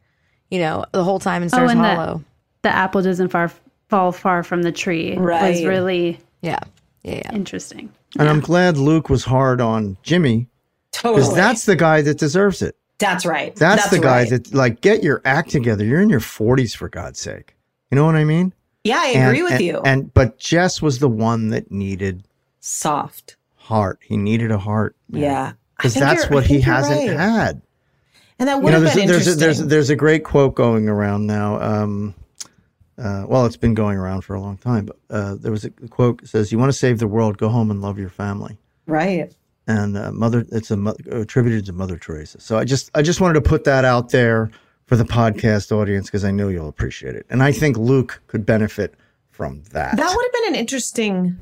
you know, the whole time in oh Stars and Hollow. the, the apple doesn't far fall far from the tree was Right. really yeah yeah, yeah. interesting and I'm glad Luke was hard on Jimmy because Totally. that's the guy that deserves it. That's right. That's, the guy right. that like get your act together. You're in your 40s for God's sake. You know what I mean? Yeah, I And- agree with and- you. And but Jess was the one that needed Soft. heart. He needed a heart Yeah. Because that's what he hasn't right. had. And that You would know, have been there's a, interesting. there's a, there's a great quote going around now. Um, uh, well, it's been going around for a long time, but uh, there was a quote that says, "You want to save the world, go home and love your family." right. and uh, mother it's a attributed to mother teresa so i just i just wanted to put that out there for the podcast audience because i know you'll appreciate it and i think luke could benefit from that That would have been an interesting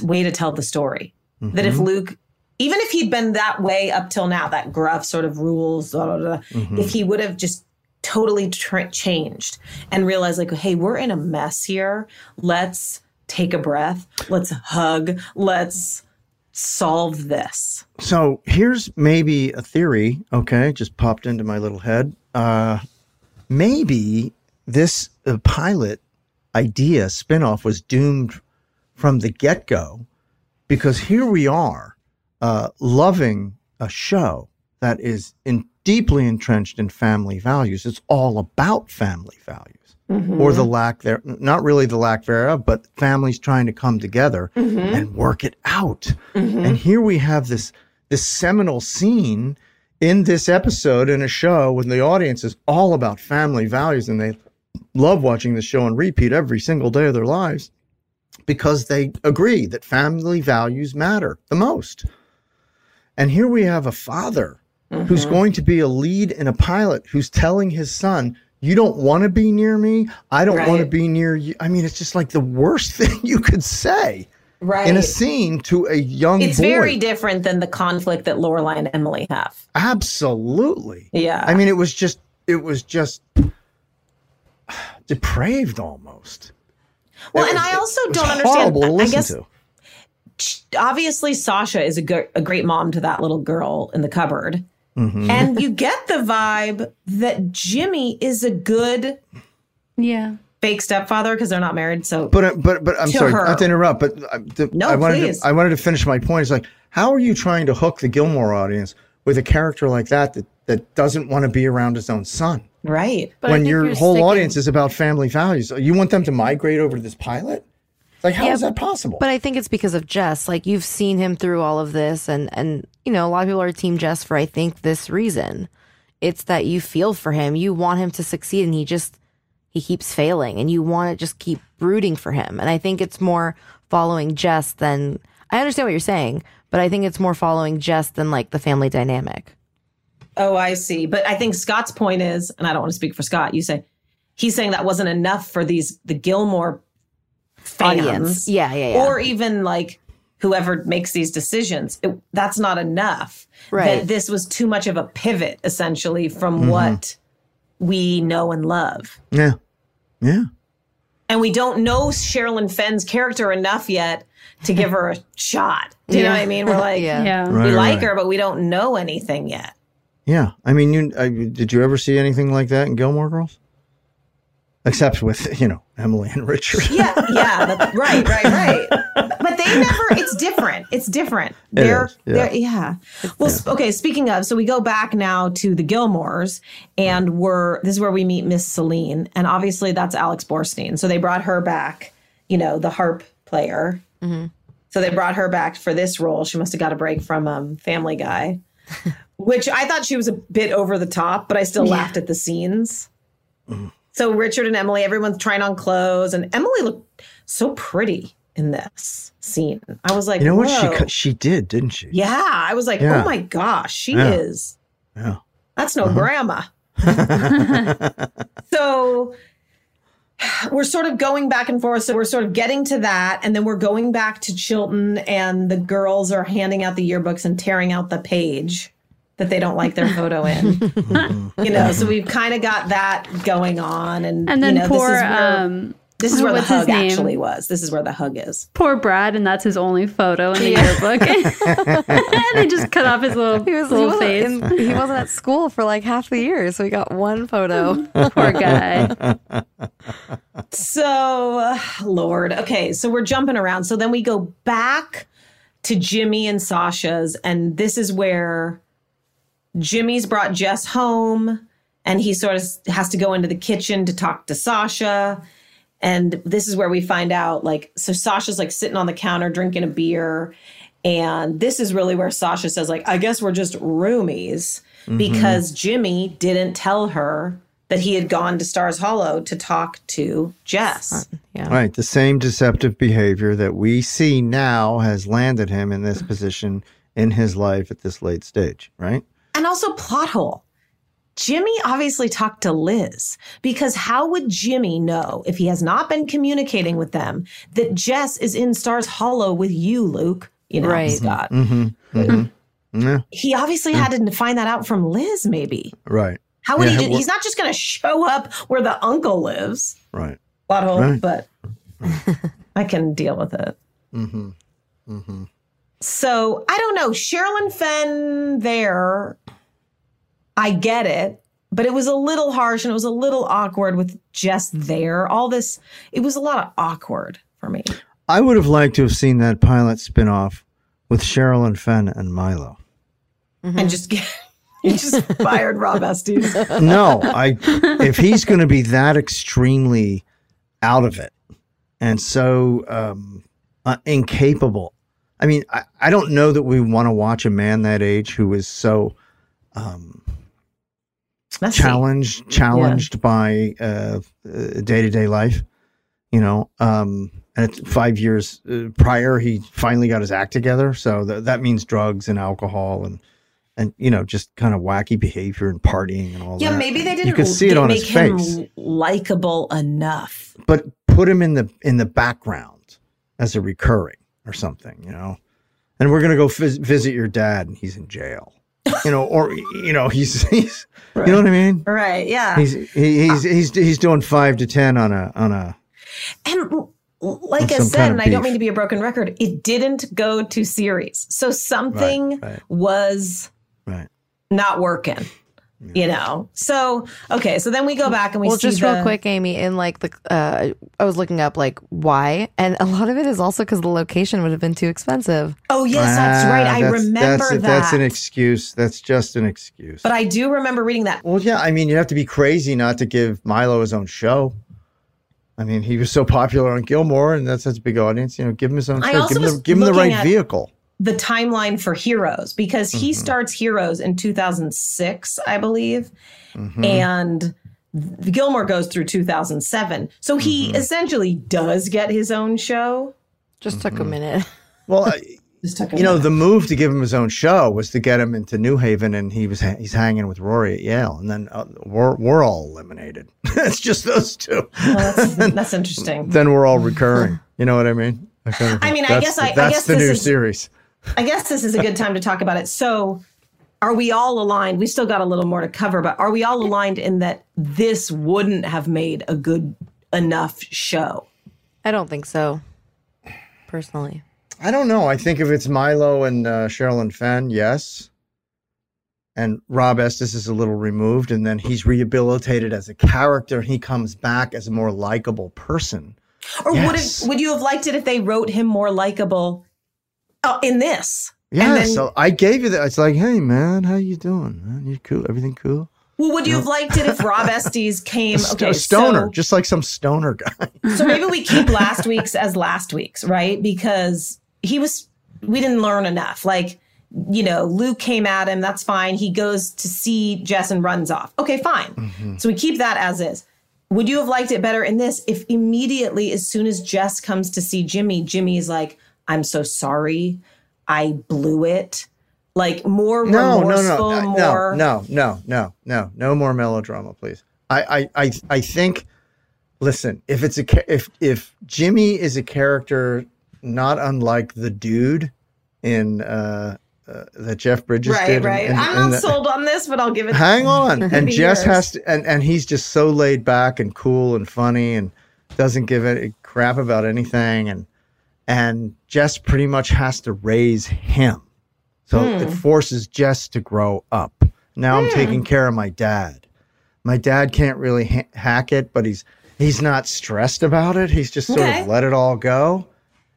way to tell the story. That if Mhm. Luke, even if he'd been that way up till now, that gruff sort of rules, blah, blah, blah, Mhm. if he would have just totally tra- changed and realized, like, hey, we're in a mess here. Let's take a breath. Let's hug. Let's solve this. so here's maybe a theory okay just popped into my little head uh maybe this uh, pilot idea spinoff was doomed from the get-go because here we are uh, loving a show that is in, deeply entrenched in family values. It's all about family values or the lack there, not really the lack thereof, but families trying to come together Mhm. and work it out. Mhm. And here we have this this seminal scene in this episode in a show when the audience is all about family values and they love watching the show and repeat every single day of their lives because they agree that family values matter the most. And here we have a father who's Mhm. going to be a lead in a pilot who's telling his son, You don't want to be near me. I don't want to be near you. I mean, it's just like the worst <laughs> thing you could say Right. in a scene to a young it's boy. very different than the conflict that Lorelai and Emily have. Absolutely. Yeah. I mean, it was just, it was just depraved almost. Well, It and was- I also it don't understand. To I- I guess to. obviously Sasha is a, gr- a great mom to that little girl in the cupboard. Mhm. And you get the vibe that Jimmy is a good yeah fake stepfather because they're not married. So, But uh, but but I'm sorry her. not to interrupt, but uh, the, No, I wanted please. to I wanted to finish my point. It's like how are you trying to hook the Gilmore audience with a character like that that that doesn't want to be around his own son right? But when your whole audience is about family values? You want them to migrate over to this pilot? Like how is Yeah, that possible? But I think it's because of Jess. Like you've seen him through all of this, and and you know a lot of people are team Jess for I think this reason. It's that you feel for him, you want him to succeed, and he just he keeps failing, and you want to just keep rooting for him. And I think it's more following Jess than I understand what you're saying, but I think it's more following Jess than like the family dynamic. Oh, I see. But I think Scott's point is, and I don't want to speak for Scott. You say he's saying that wasn't enough for these the Gilmore fans, Audience. Yeah, yeah, yeah. or even like whoever makes these decisions. It, that's not enough. Right. That this was too much of a pivot, essentially, from Mhm. what we know and love. yeah, yeah. And we don't know Sherilyn Fenn's character enough yet to give her a shot. Do you know what I mean? We're <laughs> like, Yeah. Yeah. we Right, right, like right. her, but we don't know anything yet. Yeah, I mean, you I, did you ever see anything like that in Gilmore Girls? Except with you know Emily and Richard. Yeah, yeah, <laughs> but, right, right, right. But they never. It's different. It's different. They're, is, yeah. they're yeah. Well, sp- okay. Speaking of, so we go back now to the Gilmores, and we're this is where we meet Miss Celine, and obviously that's Alex Borstein. So they brought her back. You know, the harp player. So they brought her back for this role. She must have got a break from um, Family Guy, <laughs> which I thought she was a bit over the top, but I still Yeah. laughed at the scenes. So Richard and Emily, everyone's trying on clothes, and Emily looked so pretty in this scene. I was like, you know what Whoa. she co- she did, didn't she? Yeah, I was like, Yeah. oh my gosh, she Yeah. is. Yeah. That's no Uh-huh. grandma. <laughs> so we're sort of going back and forth. So we're sort of getting to that. And then we're going back to Chilton, and the girls are handing out the yearbooks and tearing out the page that they don't like their photo in. <laughs> you know, so we've kind of got that going on. And, And then you know, poor, this is where, um, this is where the hug actually was. This is where the hug is. Poor Brad, and that's his only photo in the yearbook. and <laughs> <laughs> they just cut off his little, He, was, little wasn't face. in- he wasn't at school for like half the year, so he got one photo. Poor guy. So, uh, Lord. Okay, so we're jumping around. So then we go back to Jimmy and Sasha's, and this is where Jimmy's brought Jess home, and he sort of has to go into the kitchen to talk to Sasha. And this is where we find out like, so Sasha's like sitting on the counter drinking a beer. And this is really where Sasha says, like, I guess we're just roomies Mhm. because Jimmy didn't tell her that he had gone to Stars Hollow to talk to Jess. Right. The same deceptive behavior that we see now has landed him in this position in his life at this late stage, right? And also plot hole. Jimmy obviously talked to Liz because how would Jimmy know if he has not been communicating with them that Jess is in Stars Hollow with you, Luke? You know, Scott. Mm-hmm. mm-hmm. Yeah. He obviously had to find that out from Liz, maybe. Right. How would Yeah, he do? well- He's not just going to show up where the uncle lives. Right. Plot hole, Right. but <laughs> I can deal with it. Mm-hmm. Mm-hmm. So I don't know. Sherilyn Fenn there, I get it, but it was a little harsh and it was a little awkward with just there. All this, it was a lot of awkward for me. I would have liked to have seen that pilot spinoff with Sherilyn Fenn and Milo. And just get, <laughs> you just fired Rob Estes. <laughs> no, I if he's going to be that extremely out of it and so um, uh, incapable. I mean, I, I don't know that we want to watch a man that age who is so um, Messy. challenged challenged by day to day life. You know, um, and it's five years uh, prior, he finally got his act together. So th- that means drugs and alcohol and and you know just kind of wacky behavior and partying and all that. Yeah, maybe they didn't. You could see it on make his him face, likable enough. but put him in the in the background as a recurring or something. You know, and we're gonna go vis- visit your dad, and he's in jail. You know, or you know, he's he's you know what I mean. Right? Yeah. He's he, he's uh, he's he's doing five to ten on a on a And like I said, kind of and I don't mean to be a broken record, it didn't go to series. So something right. was Right. not working. You know. So okay, so then we go back and we well, see just the, real quick, Amy, in like the, uh, I was looking up like why, and a lot of it is also because the location would have been too expensive. Oh yes, that's right. Ah, I that's- remember that's, that. That's an excuse. That's just an excuse. but I do remember reading that. Well, yeah. I mean, you have to be crazy not to give Milo his own show. I mean, he was so popular on Gilmore, and that's such a big audience. You know, give him his own I show. also Give him, the, was give him the looking right at- vehicle. The timeline for Heroes because he Mhm. starts Heroes in 2006, I believe, Mhm. and Gilmore goes through 2007. So he Mm-hmm. essentially does get his own show. Just took a minute. Well, I- <laughs> Just took a you know, minute. the move to give him his own show was to get him into New Haven, and he was ha- he's hanging with Rory at Yale, and then uh, we're we're all eliminated. <laughs> it's just those two. Well, that's, <laughs> that's interesting. then we're all recurring. You know what I mean? I, kind of I think mean, I that's guess the, I- I guess the this new is- series. I guess this is a good time to talk about it. So, are we all aligned? We still got a little more to cover, but are we all aligned in that this wouldn't have made a good enough show? I don't think so, personally. I don't know. I think if it's Milo and uh, Sherilyn Fenn, yes. And Rob Estes is a little removed, and then he's rehabilitated as a character, and he comes back as a more likable person. Or Yes. would it, would you have liked it if they wrote him more likable Oh, in this? Yeah, then- so I gave you that. It's like, hey man, how you doing? Man? You cool? Everything cool? Well, would you have liked it if <laughs> Rob Estes came? Okay, a stoner, so- just like some stoner guy. So, maybe we keep <laughs> last week's as last week's, right? Because he was we didn't learn enough. Like, you know, Luke came at him, that's fine. He goes to see Jess and runs off. Okay, fine. Mm-hmm. So we keep that as is. Would you have liked it better in this if immediately, as soon as Jess comes to see Jimmy, Jimmy's like, I'm so sorry. I blew it. Like more No, no, remorseful, no, no, more no, no, no, no, no more melodrama, please. I, I, I, I think. Listen, if it's a if if Jimmy is a character not unlike the dude in uh, uh that Jeff Bridges right, did, in- right. I'm not the- sold on this, but I'll give it Hang on. <laughs> And Jess has to, and, and he's just so laid back and cool and funny and doesn't give a crap about anything. And, and Jess pretty much has to raise him. So Hmm. it forces Jess to grow up. Now I'm Hmm. taking care of my dad. My dad can't really ha- hack it, but he's, he's not stressed about it. He's just sort Okay. of let it all go.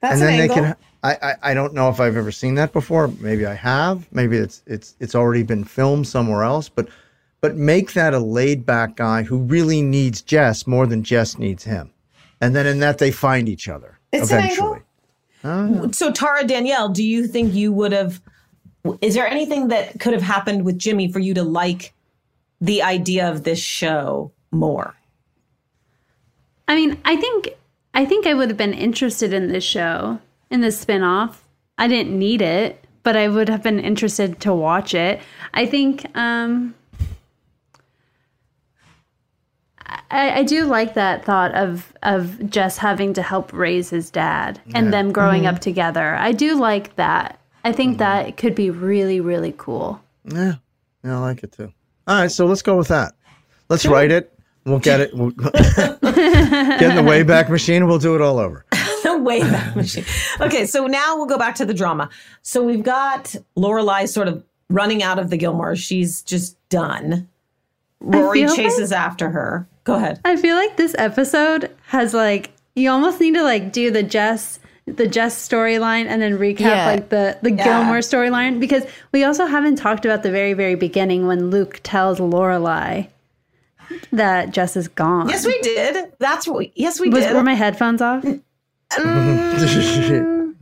That's and an they angle. can I, I I don't know if I've ever seen that before. Maybe I have. Maybe it's it's it's already been filmed somewhere else. But but make that a laid back guy who really needs Jess more than Jess needs him, and then in that they find each other It's an angle. eventually. So Tara Danielle, do you think you would have is there anything that could have happened with Jimmy for you to like the idea of this show more? I mean, I think I think I would have been interested in this show, in this spin-off. I didn't need it, but I would have been interested to watch it. I think um I, I do like that thought of of Jess having to help raise his dad and them growing Mhm. up together. I do like that. I think that could be really, really cool. Yeah, yeah, I like it too. All right, so let's go with that. Let's write it. We'll get it. We'll <laughs> get in the Wayback Machine. We'll do it all over. <laughs> the Wayback Machine. Okay, so now we'll go back to the drama. So we've got Lorelai sort of running out of the Gilmore. She's just done. Rory feel chases after her. Go ahead. I feel like this episode has like you almost need to like do the Jess the Jess storyline and then recap Yeah. like the the Yeah. Gilmore storyline because we also haven't talked about the very very beginning when Luke tells Lorelai that Jess is gone. Yes, we did. That's what. We, yes, we did. Was, did. Were my headphones off? Mm.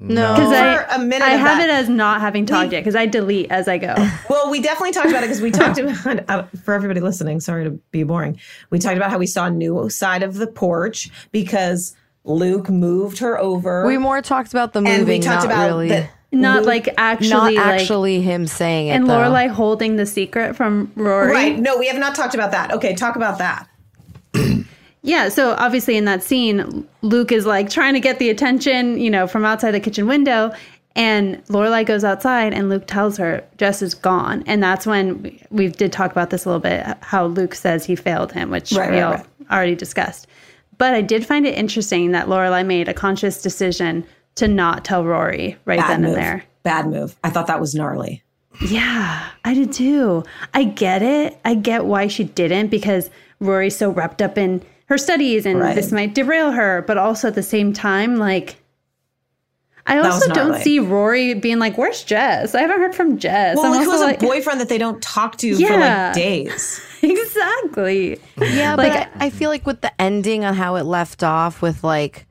No, Because I a minute I have that. it as not having talked yet because I delete as I go. <laughs> Well, we definitely talked about it because we talked <laughs> about uh, for everybody listening. Sorry to be boring. We talked about how we saw a new side of the porch because Luke moved her over. We more talked about the moving, And we talked not about really. the- Not Luke- like actually not like- actually him saying it. and though. Lorelai holding the secret from Rory. Right. No, we have not talked about that. Okay, talk about that. Yeah, so obviously in that scene, Luke is like trying to get the attention, you know, from outside the kitchen window, and Lorelai goes outside, and Luke tells her Jess is gone, and that's when we, we did talk about this a little bit. How Luke says he failed him, which Right, we right, all right. already discussed. But I did find it interesting that Lorelai made a conscious decision to not tell Rory right Bad then move. and there. Bad move. I thought that was gnarly. Yeah, I did too. I get it. I get why she didn't because Rory's so wrapped up in her studies and Right. this might derail her. But also at the same time, like, I also don't gnarly. see Rory being like, "Where's Jess? I haven't heard from Jess." Well, I'm like, also who's like, a boyfriend that they don't talk to for like days? <laughs> exactly. Yeah, Like- but I, I feel like with the ending on how it left off with like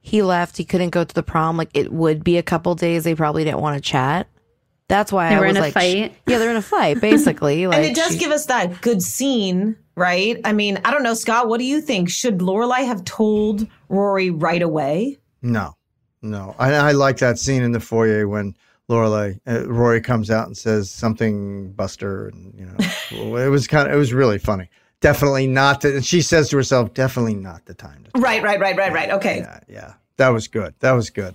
he left, he couldn't go to the prom. Like it would be a couple days. They probably didn't want to chat. That's why They I were was in a like, fight? yeah, they're in a fight <laughs> basically. like and it does she- give us that good scene, right? I mean, I don't know, Scott. What do you think? Should Lorelai have told Rory right away? No, no. I, I like that scene in the foyer when Lorelai, uh, Rory comes out and says something, Buster, and you know, <laughs> it was kind of, it was really funny. Definitely not. The, and she says to herself, definitely not the time. To, Right, right, right, right, right. Okay. yeah, yeah. That was good. That was good.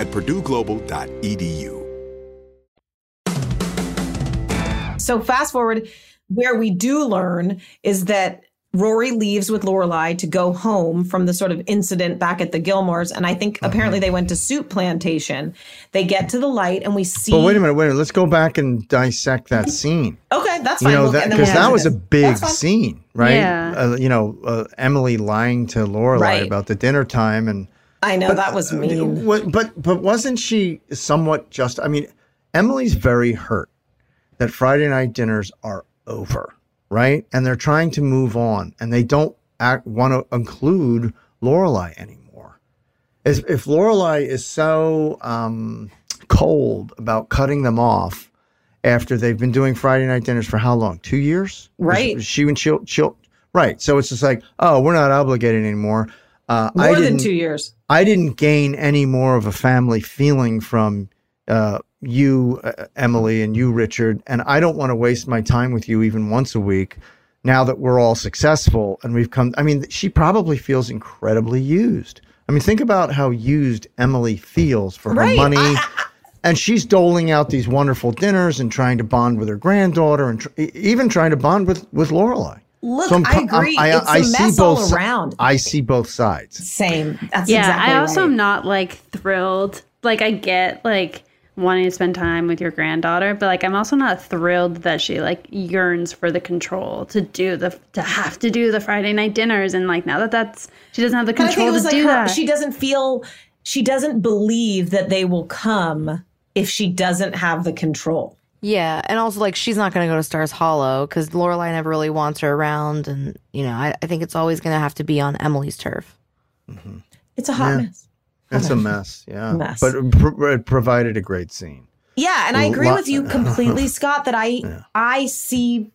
at purdueglobal.edu. So fast forward, where we do learn is that Rory leaves with Lorelai to go home from the sort of incident back at the Gilmores, and I think apparently they went to Soup Plantation. They get to the light, and we see. But wait a minute, wait a minute. Let's go back and dissect that scene. Okay, that's You fine. know We'll- that and we'll because that get was a big scene, right? Yeah. Uh, you know, uh, Emily lying to Lorelai Right. about the dinner time, and I know But, that was mean. What, but but wasn't she somewhat just? I mean, Emily's very hurt that Friday night dinners are over, right? And they're trying to move on, and they don't act, want to include Lorelai anymore. If, if Lorelai is so um, cold about cutting them off after they've been doing Friday night dinners for how long? Two years, Right. Was She and she'll, she'll right. So it's just like, oh, we're not obligated anymore. Uh, I More than didn't- two years. I didn't gain any more of a family feeling from uh, you, uh, Emily, and you, Richard. And I don't want to waste my time with you even once a week now that we're all successful and we've come. I mean, she probably feels incredibly used. I mean, think about how used Emily feels for her Right. money. <laughs> and she's doling out these wonderful dinners and trying to bond with her granddaughter and tr- even trying to bond with, with Lorelai. Look, I'm I co- I'm- agree. it's a mess both all around. I see both sides. Same. That's yeah, exactly I also right. am not like thrilled. Like I get like wanting to spend time with your granddaughter, but like I'm also not thrilled that she like yearns for the control to do the to have to do the Friday night dinners and like now that that's she doesn't have the But I think control to like do her, that. she doesn't feel, she doesn't believe that they will come if she doesn't have the control. Yeah, and also like she's not going to go to Stars Hollow because Lorelai never really wants her around, and you know I, I think it's always going to have to be on Emily's turf. Mm-hmm. It's a hot Yeah. mess. It's a mess, yeah. Mess. But it, pr- it provided a great scene. Yeah, and I agree Lo- with you <laughs> completely, Scott, that I I see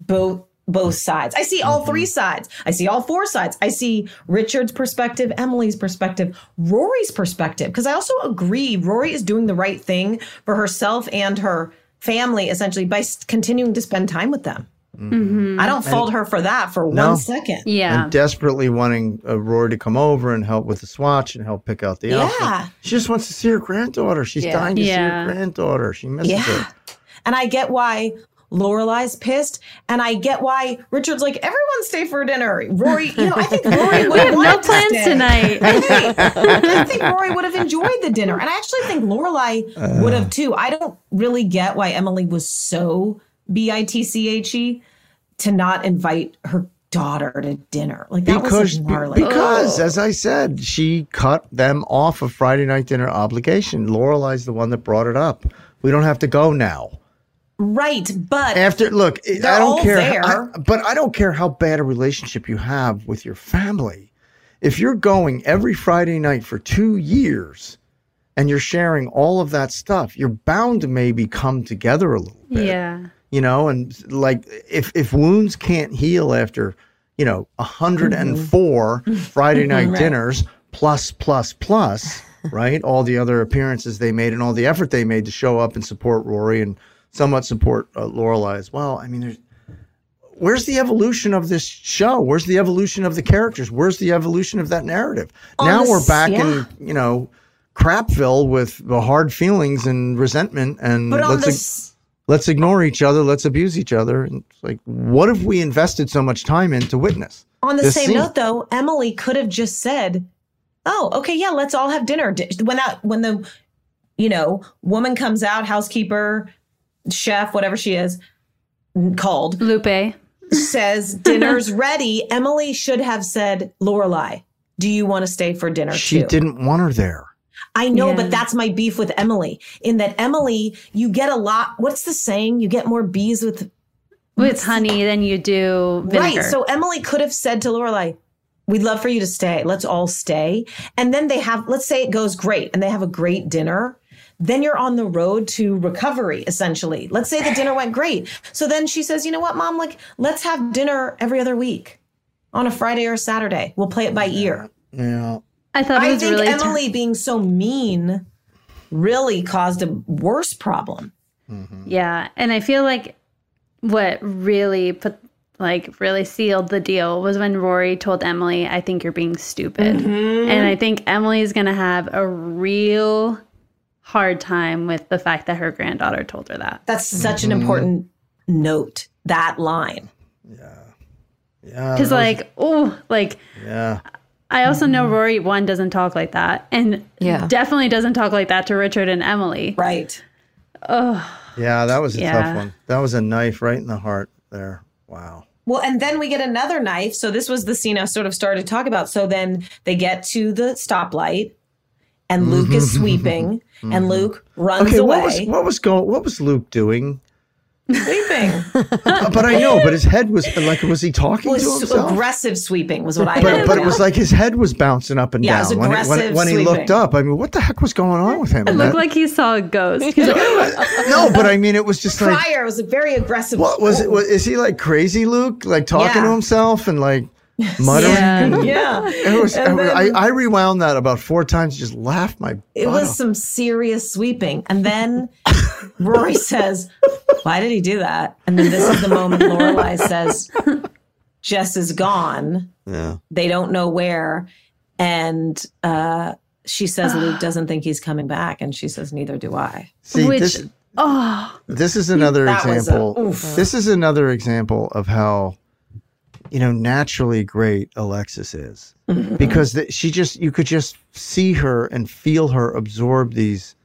both both sides. I see all three mm-hmm. sides. I see all four sides. I see Richard's perspective, Emily's perspective, Rory's perspective. Because I also agree Rory is doing the right thing for herself and her family, essentially, by continuing to spend time with them. Mhm. I don't fault her for that for No. one second. And desperately wanting uh, Rory to come over and help with the swatch and help pick out the Yeah. outfit. She just wants to see her granddaughter. She's Yeah. dying to see Yeah. her granddaughter. She misses Yeah. her. And I get why Lorelai's pissed, and I get why Richard's like, everyone stay for dinner. Rory, you know, I think <laughs> Rory would We have no wanted to plans stay. tonight. Right. I think Rory would have enjoyed the dinner, and I actually think Lorelai Uh. would have too. I don't really get why Emily was so b i t c h e to not invite her daughter to dinner. Like that because was like gnarly. because as I said, she cut them off of Friday night dinner obligation. Lorelai's the one that brought it up. We don't have to go now. Right, but After look, I don't care. there. I- but I don't care how bad a relationship you have with your family. If you're going every Friday night for two years and you're sharing all of that stuff, you're bound to maybe come together a little bit. Yeah. You know, and like if if wounds can't heal after, you know, 104 mm-hmm. <laughs> Friday night Right. dinners plus plus plus, right? All the other appearances they made and all the effort they made to show up and support Rory and somewhat support uh, Lorelai as well. I mean, there's where's the evolution of this show? Where's the evolution of the characters? Where's the evolution of that narrative? On now we're back yeah. in, you know, crapville with the hard feelings and resentment and But let's this- let's ignore each other, let's abuse each other. And it's like, what have we invested so much time in to witness? On the same scene. note, though, Emily could have just said, "Oh, okay, yeah, let's all have dinner." When that, when the, you know, woman comes out, housekeeper, chef, whatever she is, called Lupe says <laughs> dinner's ready. Emily should have said, "Lorelai, do you want to stay for dinner She too?" didn't want her there. I know, Yeah. but that's my beef with Emily. In that Emily, you get a lot. What's the saying? You get more bees with with honey than you do vinegar. Right. So Emily could have said to Lorelai, "We'd love for you to stay. Let's all stay." And then they have, let's say it goes great, and they have a great dinner. Then you're on the road to recovery, essentially. Let's say the dinner went great. So then she says, "You know what, Mom? Like, let's have dinner every other week, on a Friday or a Saturday. We'll play it by ear." Yeah. I thought it I was think really Emily being so mean really caused a worse problem. Yeah, and I feel like what really put like really sealed the deal was when Rory told Emily, "I think you're being stupid," Mhm. and I think Emily's gonna have a real hard time with the fact that her granddaughter told her that. That's such an important note. That line. Yeah. Yeah. Because like, oh, like yeah. I also know Rory one doesn't talk like that, and Yeah. definitely doesn't talk like that to Richard and Emily. Right. Oh, Yeah, that was a Yeah. tough one. That was a knife right in the heart there. Wow. Well, and then we get another knife. So this was the scene I sort of started to talk about. So then they get to the stoplight, and Luke is mm-hmm. sweeping, and mm-hmm. Luke runs Okay, away. what was what was going? What was Luke doing? sweeping? <laughs> But I know, but his head was like, was he talking was to himself? aggressive sweeping was what I. But, but it was like his head was bouncing up and Yeah, it down was when, he- when, aggressive when he looked up. I mean, what the heck was going on with him? it looked that- like he saw a ghost. <laughs> Like, oh, no, but I mean, it was just like, prior. It was a very aggressive. what was it? Was, is he like crazy Luke, like talking to himself and like <laughs> muttering? Yeah. <laughs> Yeah. It was. And then- I, I rewound that about four times. Just laughed my. It was off. some serious sweeping. And then <laughs> Rory says, Why did he do that? And then this is the moment Lorelai says, Jess is gone. Yeah. They don't know where. And uh, she says, <sighs> Luke doesn't think he's coming back. And she says, Neither do I. See, which, this, oh, this is another That was a- example. this is another example of how, you know, naturally great Alexis is, Mm-hmm. because the, she just you could just see her and feel her absorb these,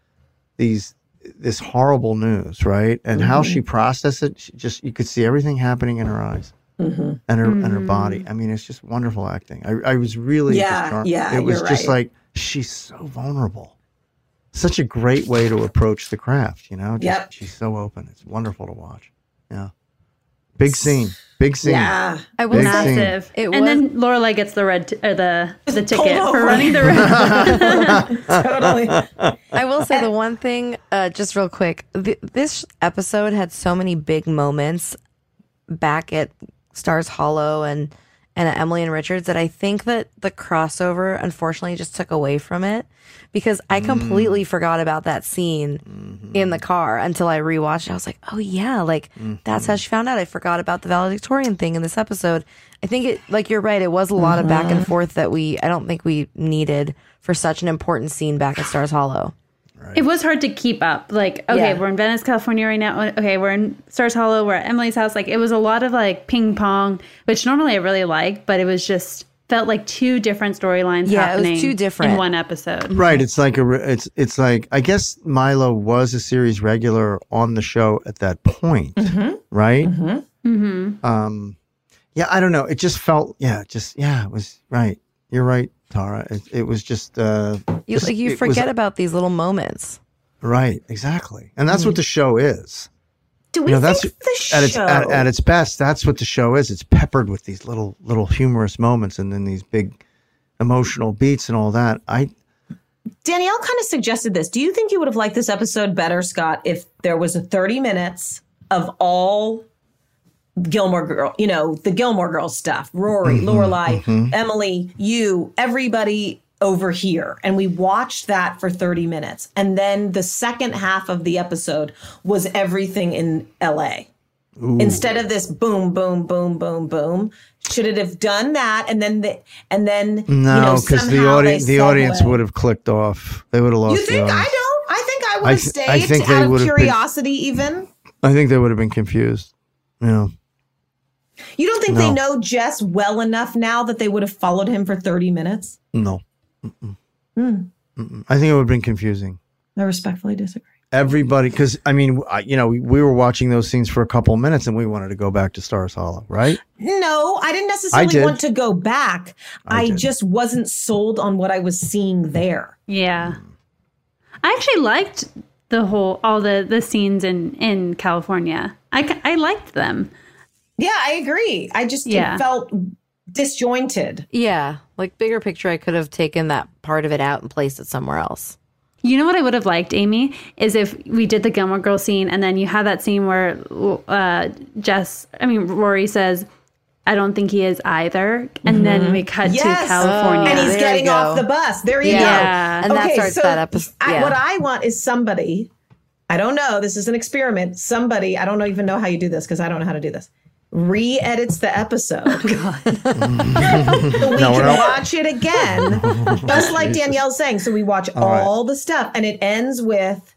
these this horrible news, right? And how Mm-hmm. she processed it. She just you could see everything happening in her eyes. Mm-hmm. And her and her body. I mean, it's just wonderful acting. I, I was really Yeah, yeah, It was just right. like she's so vulnerable such a great way to approach the craft, you know? Just- Yep. She's so open. It's wonderful to watch. Yeah. Big scene. Big scene. Yeah. I Big will scene. massive. It and then Lorelai gets the red t- or the <laughs> the ticket pulled for over. running the red. <laughs> <laughs> Totally. I will say the one thing, uh, just real quick. Th- this episode had so many big moments back at Stars Hollow and and Emily and Richards that I think that the crossover unfortunately just took away from it because I mm. completely forgot about that scene mm-hmm. in the car until I rewatched it. I was like, oh yeah, like that's how mm-hmm. she found out. I forgot about the valedictorian thing in this episode. I think it, like you're right, it was a lot of back and mm-hmm. forth that we, I don't think we needed for such an important scene back at Stars Hollow. It was hard to keep up. Like, okay, Yeah. we're in Venice, California right now. Okay, we're in Stars Hollow. We're at Emily's house. Like, it was a lot of like ping pong, which normally I really like, but it was just felt like two different storylines Yeah, it was happening too different. in one episode. Right. It's like a. It's it's like I guess Milo was a series regular on the show at that point, right? Mm-hmm. Um, yeah. I don't know. It just felt. Yeah. Just yeah. It was right. You're right, Tara. It, it was just. Uh, You, just- like, you it was- forget about these little moments. Right. Exactly. And that's what the show is. Do we You know, that's think the at its show? at, at its best. That's what the show is. It's peppered with these little little humorous moments, and then these big emotional beats and all that. I Danielle kind of suggested this. Do you think you would have liked this episode better, Scott, if there was a 30 minutes of all Gilmore Girl, you know, the Gilmore Girl stuff, Rory, Mhm, Lorelai, mhm. Emily, you, everybody over here. And we watched that for 30 minutes. And then the second half of the episode was everything in LA. Ooh. Instead of this boom, boom, boom, boom, boom, should it have done that? And then the, and then no, you know, because the audience the audience would have clicked off. They would have lost. You think I don't? I think I would have th- stayed I think out of would been- curiosity. even I think they would have been confused. Know. You don't think No. they know Jess well enough now that they would have followed him for thirty minutes? No. Hmm. Mm-mm. I think it would have been confusing. I respectfully disagree. Everybody, because I mean, I, you know, we, we were watching those scenes for a couple minutes, and we wanted to go back to Stars Hollow, right? No, I didn't necessarily did. want to go back. I I, just wasn't sold on what I was seeing there. Yeah. I actually liked the whole all the the scenes in in California. I, I liked them. Yeah, I agree. I just Yeah. felt disjointed. Yeah, like bigger picture, I could have taken that part of it out and placed it somewhere else. You know what I would have liked, Amy, is if we did the Gilmore Girl scene and then you have that scene where uh, Jess, I mean Rory says, "I don't think he is either," and then we cut Yes. to California, and he's There getting off the bus. There you Yeah. go. And that starts that episode- I, yeah. what I want is somebody. I don't know. This is an experiment. Somebody. I don't even know how you do this because I don't know how to do this. Re-edits the episode. <laughs> so <laughs> we No, can not- watch it again, just like Danielle's saying. So we watch All right. all the stuff, and it ends with,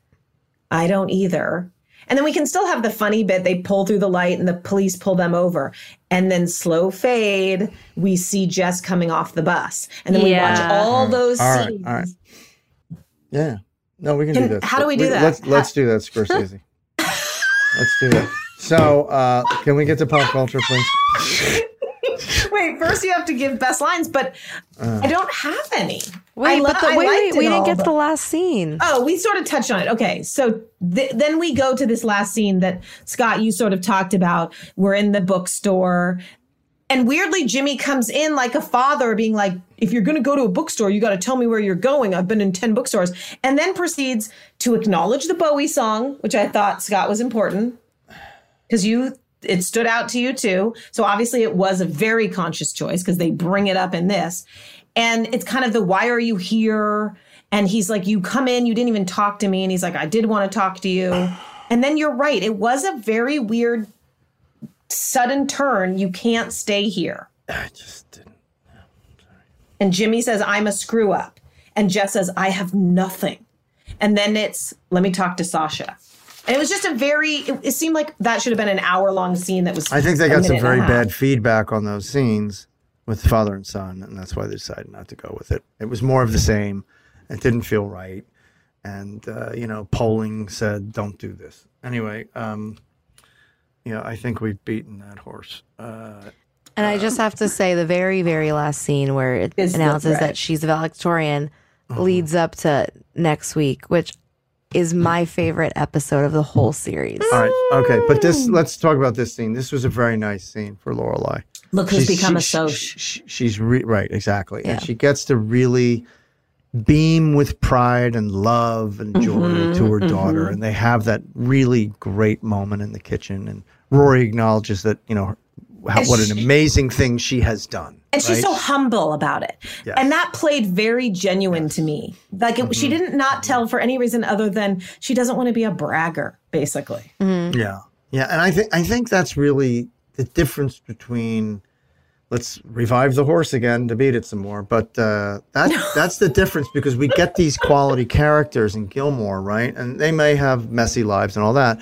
"I don't either." And then we can still have the funny bit. They pull through the light and the police pull them over. And then slow fade, we see Jess coming off the bus. And then we watch Yeah. all those All right, scenes. all right. Yeah. No, we can, Can- do that. how do we do that? Let's let's do that, Scorsese. <laughs> let's do that. So, uh, can we get to pop culture, please? <laughs> Wait, first you have to give best lines, but Uh. I don't have any. Wait, lo- but the, wait, wait, we didn't all, get to but- the last scene. Oh, we sort of touched on it. Okay. So th- then we go to this last scene that Scott, you sort of talked about. We're in the bookstore. And weirdly, Jimmy comes in like a father, being like, if you're going to go to a bookstore, you got to tell me where you're going. I've been in 10 bookstores. And then proceeds to acknowledge the Bowie song, which I thought Scott was important because you, it stood out to you too. So obviously it was a very conscious choice because they bring it up in this. And it's kind of the why are you here? And he's like, you come in, you didn't even talk to me. And he's like, I did want to talk to you. <sighs> And then you're right. It was a very weird, sudden turn. You can't stay here. I just didn't. And Jimmy says, I'm a screw up. And Jess says, I have nothing. And then it's, let me talk to Sasha. And it was just a very, it, it seemed like that should have been an hour long scene that was. I think they got some minute and a very bad feedback on those scenes with father and son, and that's why they decided not to go with it. It was more of the same. It didn't feel right, and uh, you know, polling said don't do this. Anyway, um, yeah, I think we've beaten that horse. Uh, And I just have to say, the very, very last scene where it Is the announces that she's a valedictorian leads up to next week, which is my favorite episode of the whole series. all right, okay, but this let's talk about this scene. This was a very nice scene for Lorelai. Look who's She's- become a she- Soch. she- she's re- right, exactly, Yeah. and she gets to really beam with pride and love and joy Mhm, to her daughter, mhm. and they have that really great moment in the kitchen. And Rory acknowledges that you know how, what an amazing thing she has done. And she's so humble about it. Yes. And that played very genuine to me. Like it, she Mhm. didn't not tell for any reason other than she doesn't want to be a bragger, basically. Yeah, yeah, and I think I think that's really the difference between, let's revive the horse again to beat it some more. But uh, that <laughs> that's the difference because we get these quality characters in Gilmore, right? And they may have messy lives and all that,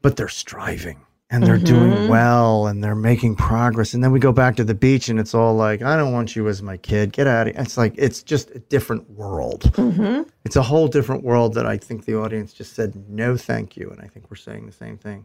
but they're striving and they're doing Mhm. well and they're making progress. And then we go back to the beach and it's all like, I don't want you as my kid. Get out of here. It's like it's just a different world. Mm-hmm. It's a whole different world that I think the audience just said no, thank you, and I think we're saying the same thing.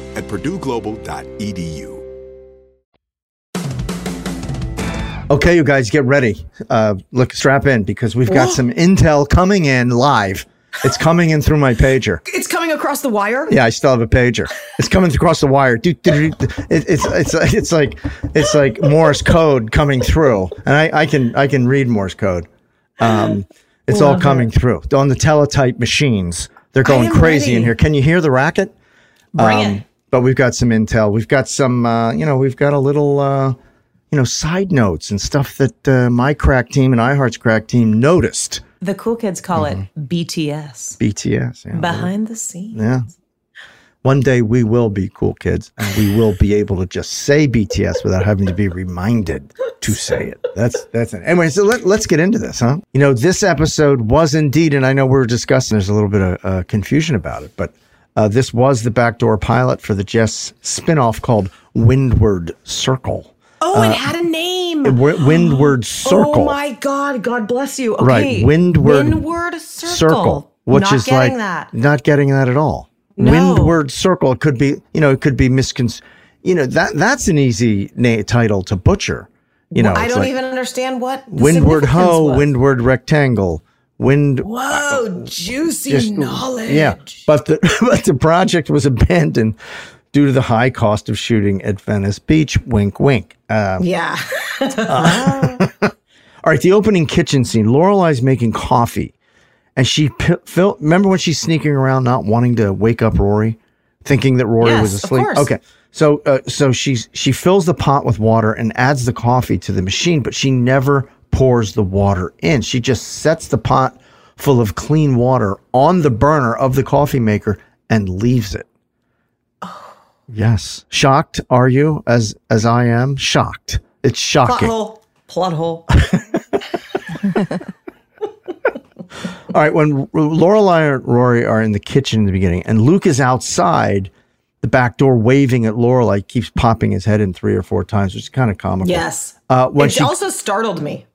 at purdueglobal.edu. Okay, you guys, get ready. Uh, look, strap in because we've got Whoa. some intel coming in live. It's coming in through my pager. It's coming across the wire. Yeah, I still have a pager. It's coming across the wire. Dude, dude, dude, it, it's it's it's like it's like Morse code coming through, and I, I can I can read Morse code. Um, it's all Love coming through on the teletype machines. They're going am crazy in here. Can you hear the racket? Um, it. But we've got some intel. We've got some, uh, you know, we've got a little, uh, you know, side notes and stuff that uh, my crack team and iHeart's crack team noticed. The cool kids call Mm-hmm. it BTS. BTS. Yeah. Behind the scenes. Yeah. One day we will be cool kids and we will be able to just say BTS without having to be reminded to say it. That's that's it. Anyway, so let, let's get into this, huh? You know, this episode was indeed, and I know we are discussing, there's a little bit of uh, confusion about it, but uh, this was the backdoor pilot for the Jess spinoff called Windward Circle. Oh, it Uh, had a name. Windward <gasps> Circle. Oh my God. God bless you. Okay. Right, Windward Windward Circle. which Not is getting like that. not getting that at all. No. Windward Circle. Could be, you know, it could be miscon. You know that that's an easy na- title to butcher. You know, I don't like even understand what Windward Ho, was. Windward Rectangle, Wind. Whoa, juicy just- knowledge. Yeah, but the <laughs> but the project was abandoned due to the high cost of shooting at Venice Beach. Wink, wink. Um, Yeah. <laughs> <laughs> all right, the opening kitchen scene. Lorelai's making coffee, and she p- fil- remember when she's sneaking around, not wanting to wake up Rory, thinking that Rory Yes, was asleep. Okay, so uh, so she's she fills the pot with water and adds the coffee to the machine, but she never pours the water in. She just sets the pot full of clean water on the burner of the coffee maker and leaves it. Yes, shocked are you as as I am? Shocked. It's shocking. Plot shocking. hole. Plot hole. <laughs> <laughs> All right, when R- Lorelai and Rory are in the kitchen in the beginning, and Luke is outside the back door waving at Lorelai, keeps popping his head in three or four times, which is kind of comical. Yes. Uh, when it she, also startled me.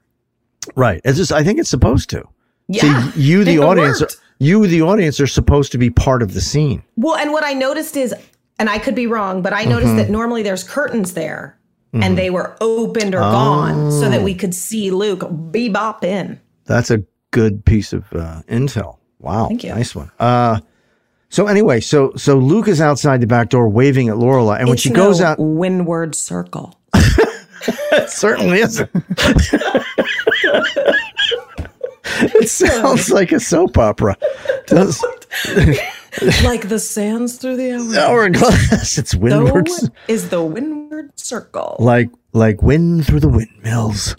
Right, it's just, I think it's supposed to. Yeah, you the audience, worked. you the audience are supposed to be part of the scene. Well, and what I noticed is, and I could be wrong, but I noticed Mhm. that normally there's curtains there, Mhm. and they were opened or gone, so that Oh. we could see Luke bebop in. That's a good piece of uh, intel. Wow, Thank you. nice one. Uh, so anyway, so so Luke is outside the back door waving at Lorelai, and when It's she goes no out, windward circle. It certainly isn't. it sounds like a soap opera. Does like the sands through the hourglass. It's windward, So is the windward circle. like like wind through the windmills.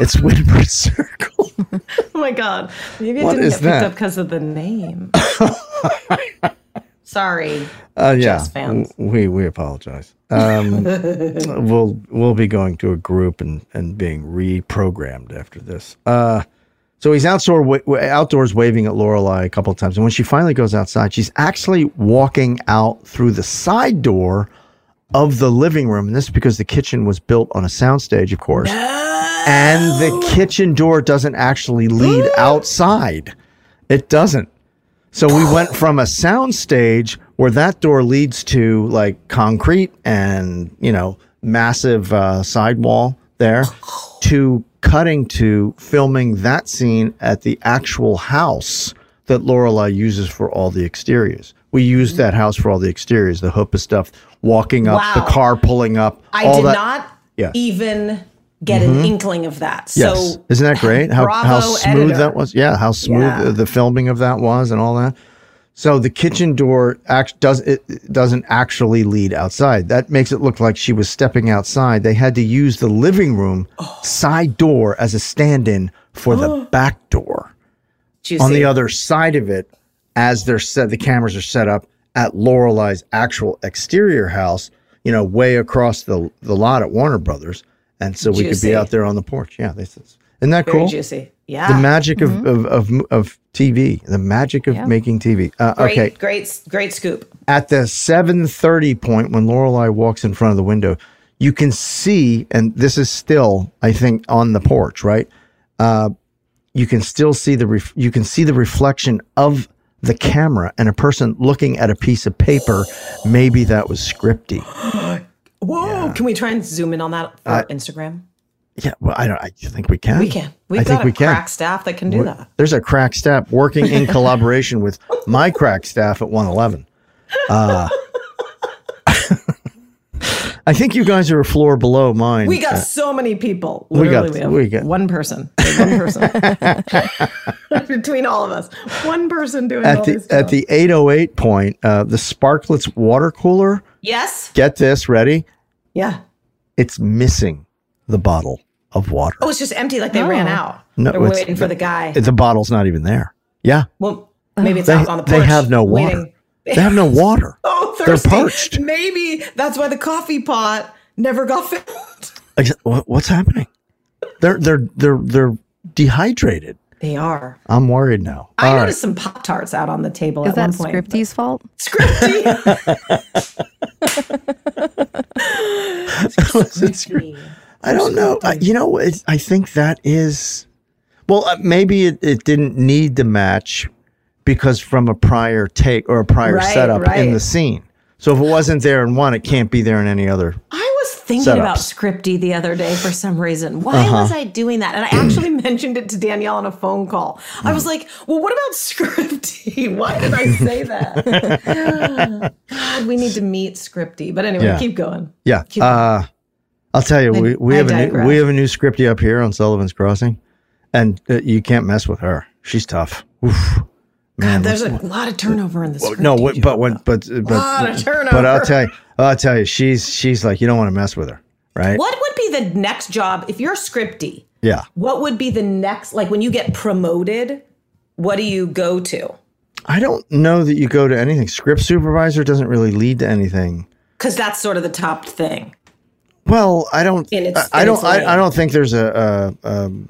It's windward circle. <laughs> Oh my god! Maybe it What didn't get that? picked up because of the name. <laughs> Sorry. Uh, yeah, fans. we we apologize. Um, <laughs> we'll we'll be going to a group and and being reprogrammed after this. Uh, so he's outdoor wa- outdoors waving at Lorelai a couple of times, and when she finally goes outside, she's actually walking out through the side door of the living room, and this is because the kitchen was built on a soundstage, of course, and the kitchen door doesn't actually lead <gasps> outside. It doesn't. So we went from a soundstage where that door leads to like concrete and, you know, massive uh, sidewall there to cutting to filming that scene at the actual house that Lorelai uses for all the exteriors. We used that house for all the exteriors, the hoopah stuff, walking up, Wow. the car pulling up. I did that. not Yeah. even get an Mhm. inkling of that. So Yes. Isn't that great? How, how smooth editor. that was? Yeah, how smooth Yeah. the filming of that was and all that. So the kitchen door act does it doesn't actually lead outside. That makes it look like she was stepping outside. They had to use the living room Oh. side door as a stand-in for the back door. On the other side of it, as they're set, the cameras are set up at Lorelai's actual exterior house. You know, way across the the lot at Warner Brothers, and so we could be out there on the porch. Yeah, this is isn't that Very cool? juicy. Yeah. The magic of, Mhm. of, of of TV, the magic of Yeah. making TV. Uh, great, okay, great, great scoop. at the 7:30 point when Lorelai walks in front of the window, you can see, and this is still, I think, on the porch, right? Uh, you can still see the ref- you can see the reflection of the camera and a person looking at a piece of paper. Maybe that was scripty. <gasps> <gasps> Whoa! Can we try and zoom in on that for Uh, Instagram? Yeah, well, I don't. I think we can. We can. We've I got a we can. crack staff that can do We're- that. There's a crack staff working in <laughs> collaboration with my crack staff at 111. Uh, <laughs> I think you guys are a floor below mine. We got Uh, so many people. we got- Literally, we, have we got- one person. One person <laughs> between all of us. One person doing all at the at the 808 point, uh, the Sparkletts water cooler. Yes. Get this ready. Yeah. It's missing the bottle of water. Oh, it's just empty. Like they ran out. No, They're it's- waiting for the guy. The bottle's not even there. Yeah, well, maybe it's they, out on the porch. they have no water. waiting. They have no <laughs> water. Oh, They're parched. Maybe that's why the coffee pot never got filled. Like, What's happening? They're they're they're they're dehydrated. They are. I'm worried now. I All right. noticed some Pop Tarts out on the table Is at that one point. Scripty's fault? <laughs> <laughs> Was it script- I don't know. I, you know, it, I think that is. Well, uh, maybe it, it didn't need to match because from a prior take or a prior Right, setup in the scene. So if it wasn't there in one, it can't be there in any other. I thinking about. Scripty the other day for some reason. Why Uh-huh. was I doing that? And I actually <clears throat> mentioned it to Danielle on a phone call. I was like, well, what about Scripty? <laughs> Why did I say that? <laughs> God, we need to meet Scripty. But anyway, Yeah. keep going. Yeah. Keep Uh, I'll tell you, I- we, we I have a new, we have a new scripty up here on Sullivan's Crossing, and uh, you can't mess with her. She's tough. Oof. Man, There's a lot of turnover in the Well, no, but when, but but Lot of but I'll tell you, I'll tell you, she's she's like you don't want to mess with her, right? What would be the next job if you're Scripty? Yeah, What would be the next, like when you get promoted, what do you go to? I don't know that you go to anything. Script supervisor doesn't really lead to anything. Because that's sort of the top thing. Well, I don't. I, I don't. I. I don't think there's a. a um,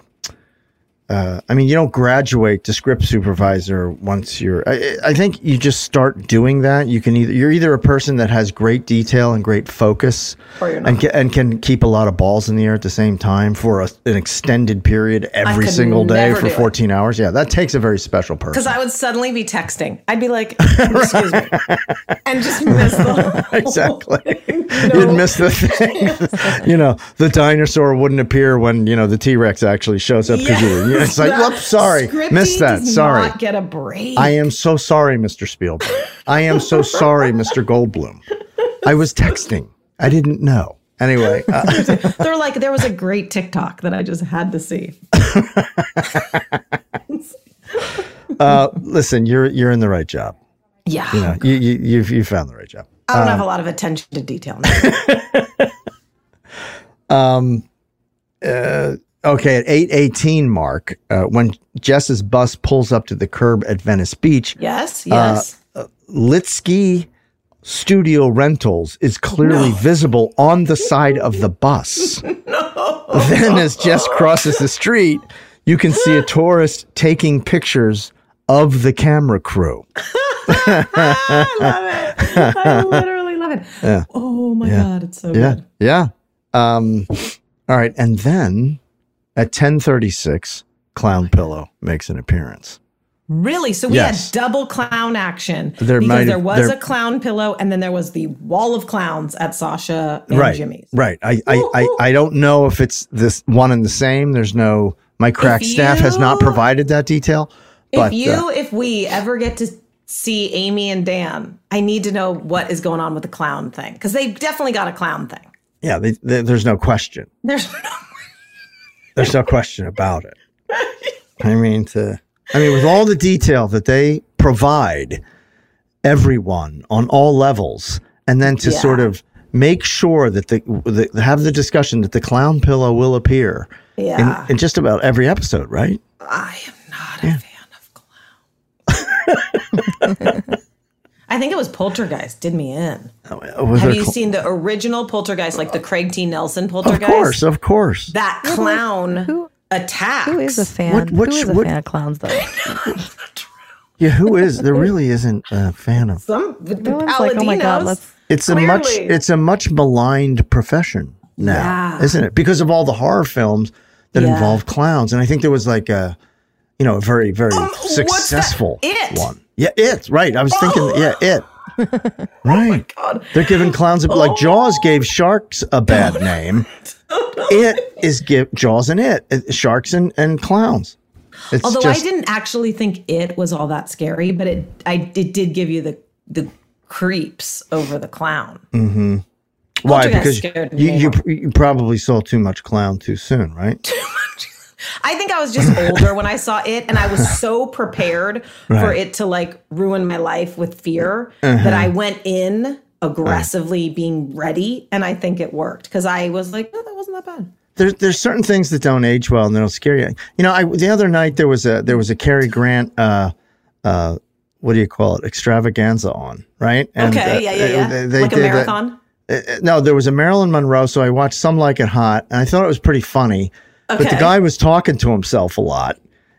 uh, I mean, you don't graduate to script supervisor once you're. I, I think you just start doing that. You can either you're either a person that has great detail and great focus, and ca- and can keep a lot of balls in the air at the same time for a, an extended period every single day for do it. 14 hours. Yeah, that takes a very special person. Because I would suddenly be texting. I'd be like, <laughs> excuse me. And just miss the <laughs> exactly. <laughs> You'd miss the thing. you know, the dinosaur wouldn't appear when you know the T Rex actually shows up because you. It's like, whoops, sorry, Scripty missed that. Sorry. Not get a break. I am so sorry, Mr. Spielberg. I am so sorry, Mr. Goldblum. I was texting. I didn't know. Anyway, uh, <laughs> They're like, there was a great TikTok that I just had to see. <laughs> uh, listen, you're you're in the right job. Yeah. You know, you you you've, you found the right job. I don't have Um, a lot of attention to detail. <laughs> Um, uh, okay, at eight eighteen mark, uh, when Jess's bus pulls up to the curb at Venice Beach. Yes, yes. Uh, uh, Litsky Studio Rentals is clearly visible on the <laughs> side of the bus. Then, as Jess crosses the street, you can see a <laughs> tourist taking pictures of the camera crew. I <laughs> love it. I literally love it. Yeah. Oh my Yeah. God, it's so yeah, good. yeah. Um, all right, and then at ten thirty six, Clown Pillow makes an appearance. Really? So we Yes. had double clown action There because there was there- a clown pillow and then there was the wall of clowns at Sasha and right, Jimmy's. right. I, I, I, I don't know if it's this one and the same. There's no. My crack staff has not provided that detail. But if you, uh, if we ever get to see Amy and Dan, I need to know what is going on with the clown thing because they definitely got a clown thing. yeah, they, they, there's no question. There's <laughs> There's no question about it. I mean, to, I mean, with all the detail that they provide everyone on all levels, and then to Yeah. sort of make sure that the, the have the discussion that the clown pillow will appear Yeah. in, in just about every episode, right? I am not a fan of clown. <laughs> I think it was Poltergeist did me in. Was Have you cl- seen the original Poltergeist, like the Craig T. Nelson Poltergeist? Of course, of course. That clown who, attacks. Who is a fan? What- what Who is a what- fan of clowns though? <laughs> Yeah, who is? There really isn't a fan of. Some the Everyone's like, oh my god, let's. It's a much it's a much maligned profession now, Yeah. isn't it? Because of all the horror films that Yeah. involve clowns, and I think there was like a, you know, a very very Um, successful one. Yeah, it. Right. I was thinking. Yeah, it. <laughs> Right. God. They're giving clowns a, like Jaws gave sharks a bad <laughs> name. it is give Jaws and it sharks and and clowns. It's Although just, I didn't actually think it was all that scary, but it I it did give you the the creeps over the clown. hmm Why? Because you, you you probably saw too much clown too soon, right? <laughs> I think I was just <laughs> older when I saw it, and I was so <laughs> prepared for it to like ruin my life with fear Uh-huh. that I went in aggressively being ready, and I think it worked because I was like, oh, that wasn't that bad. There's there's certain things that don't age well and they don't scare you. You know, I the other night there was a there was a Cary Grant uh uh what do you call it extravaganza on right? okay, uh, yeah, yeah, yeah. they- they like a marathon. uh, uh, no, there was a Marilyn Monroe, so I watched Some Like It Hot, and I thought it was pretty funny. But the guy was talking to himself a lot.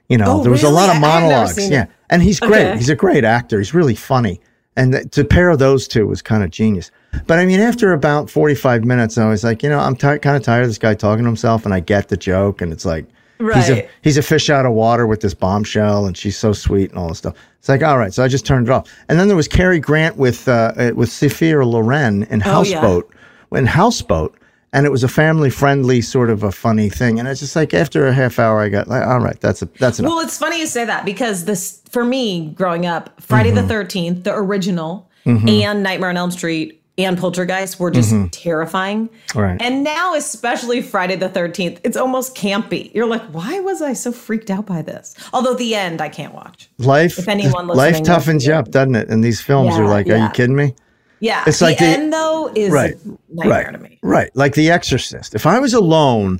You know, Oh, there was a lot of monologues. Yeah, it. and he's great. Okay. He's a great actor. He's really funny, and th- to pair those two was kind of genius. But I mean, after about forty-five minutes, I was like, you know, I'm ti kind of tired of this guy talking to himself, and I get the joke, and it's like. He's a Right. he's a fish out of water with this bombshell, and she's so sweet and all this stuff. It's like, all right, so I just turned it off. And then there was Cary Grant with uh, with Sophia Loren in Houseboat. Oh, yeah. In Houseboat, and it was a family friendly sort of a funny thing. And it's just like after a half hour, I got like, all right, that's a that's enough. Well, it's funny you say that because this, for me, growing up, Friday Mm-hmm. the 13th, the original, Mhm. and Nightmare on Elm Street and Poltergeist were just Mhm. terrifying. Right. And now, especially Friday the 13th, it's almost campy. You're like, why was I so freaked out by this? Although the end, I can't watch. life If anyone life toughens you up, doesn't it? And these films are Yeah, like, are you kidding me? Yeah. It's the like the- end, though, is right, nightmare right, to me. right. Like The Exorcist. If I was alone,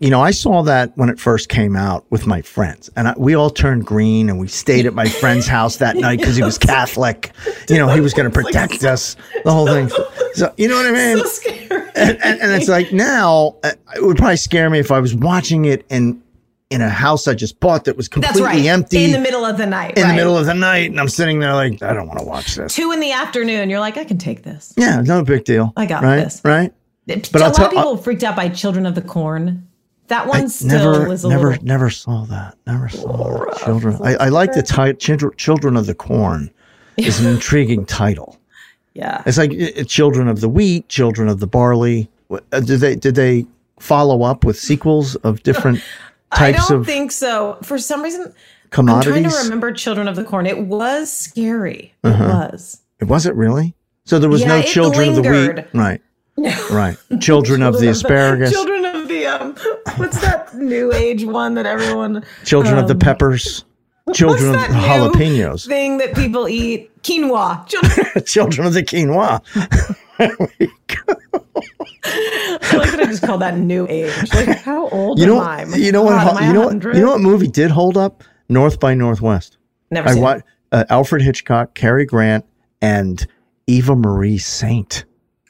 you know, I saw that when it first came out with my friends, and I, we all turned green, and we stayed at my friend's house that night because he was <laughs> Catholic. You know, he was going to protect us. The whole thing. <laughs> So you know what I mean? And, and, and it's like now uh, it would probably scare me if I was watching it in in a house I just bought that was That's completely right. empty In the middle of the night. in the middle of the night, and I'm sitting there like I don't want to watch this. Two in the afternoon, you're like, I can take this. Yeah, no big deal. I got right? this. Right? But a I'll lot of people freaked out by Children of the Corn. That I one still never, was a never, little. never saw that. Never saw that. Children. I, I like the title. Children, Children of the Corn is an <laughs> intriguing title. Yeah. It's like uh, Children of the Wheat, Children of the Barley. What- uh, Did they did they follow up with sequels of different <laughs> I don't of think so. For some reason, I'm trying to remember Children of the Corn. It was scary. It Uh-huh. was. It wasn't really. So there was Yeah, no it Children of the. Wheat, right? Right. <laughs> Children of the asparagus. Children of the um. What's that new age one that everyone? Children of the um, peppers. Children of the jalapenos. Thing that people eat quinoa. <laughs> Children. Children of the quinoa. <laughs> I like that I just called that new age. Like how old You know, am I? You know what? God, I you know what? You know what movie did hold up? North by Northwest. Never I seen uh, Alfred Hitchcock, Cary Grant, and Eva Marie Saint.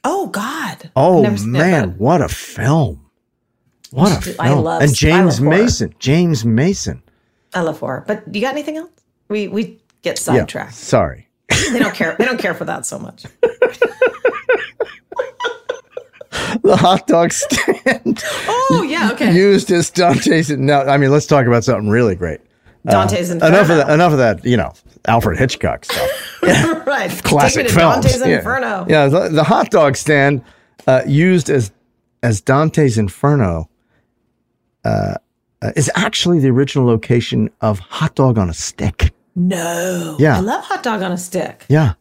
Oh God. Oh man, what a film! What a I film! I love- it. and James love horror. Mason. James Mason. I love horror. But you got anything else? We we get Yeah, sidetracked. sorry. they don't care. They don't care for that so much. <laughs> The hot dog stand Oh yeah. Okay. used as Dante's. No, I mean, let's talk about something really great. Uh, Dante's enough of Inferno. that. Enough of that. You know, Alfred Hitchcock stuff. <laughs> <laughs> Yeah. right. classic Take films. Dante's yeah. Inferno. Yeah, the, the hot dog stand uh, used as as Dante's Inferno uh, uh, is actually the original location of Hot Dog on a Stick. No. Yeah. I love hot dog on a stick. Yeah,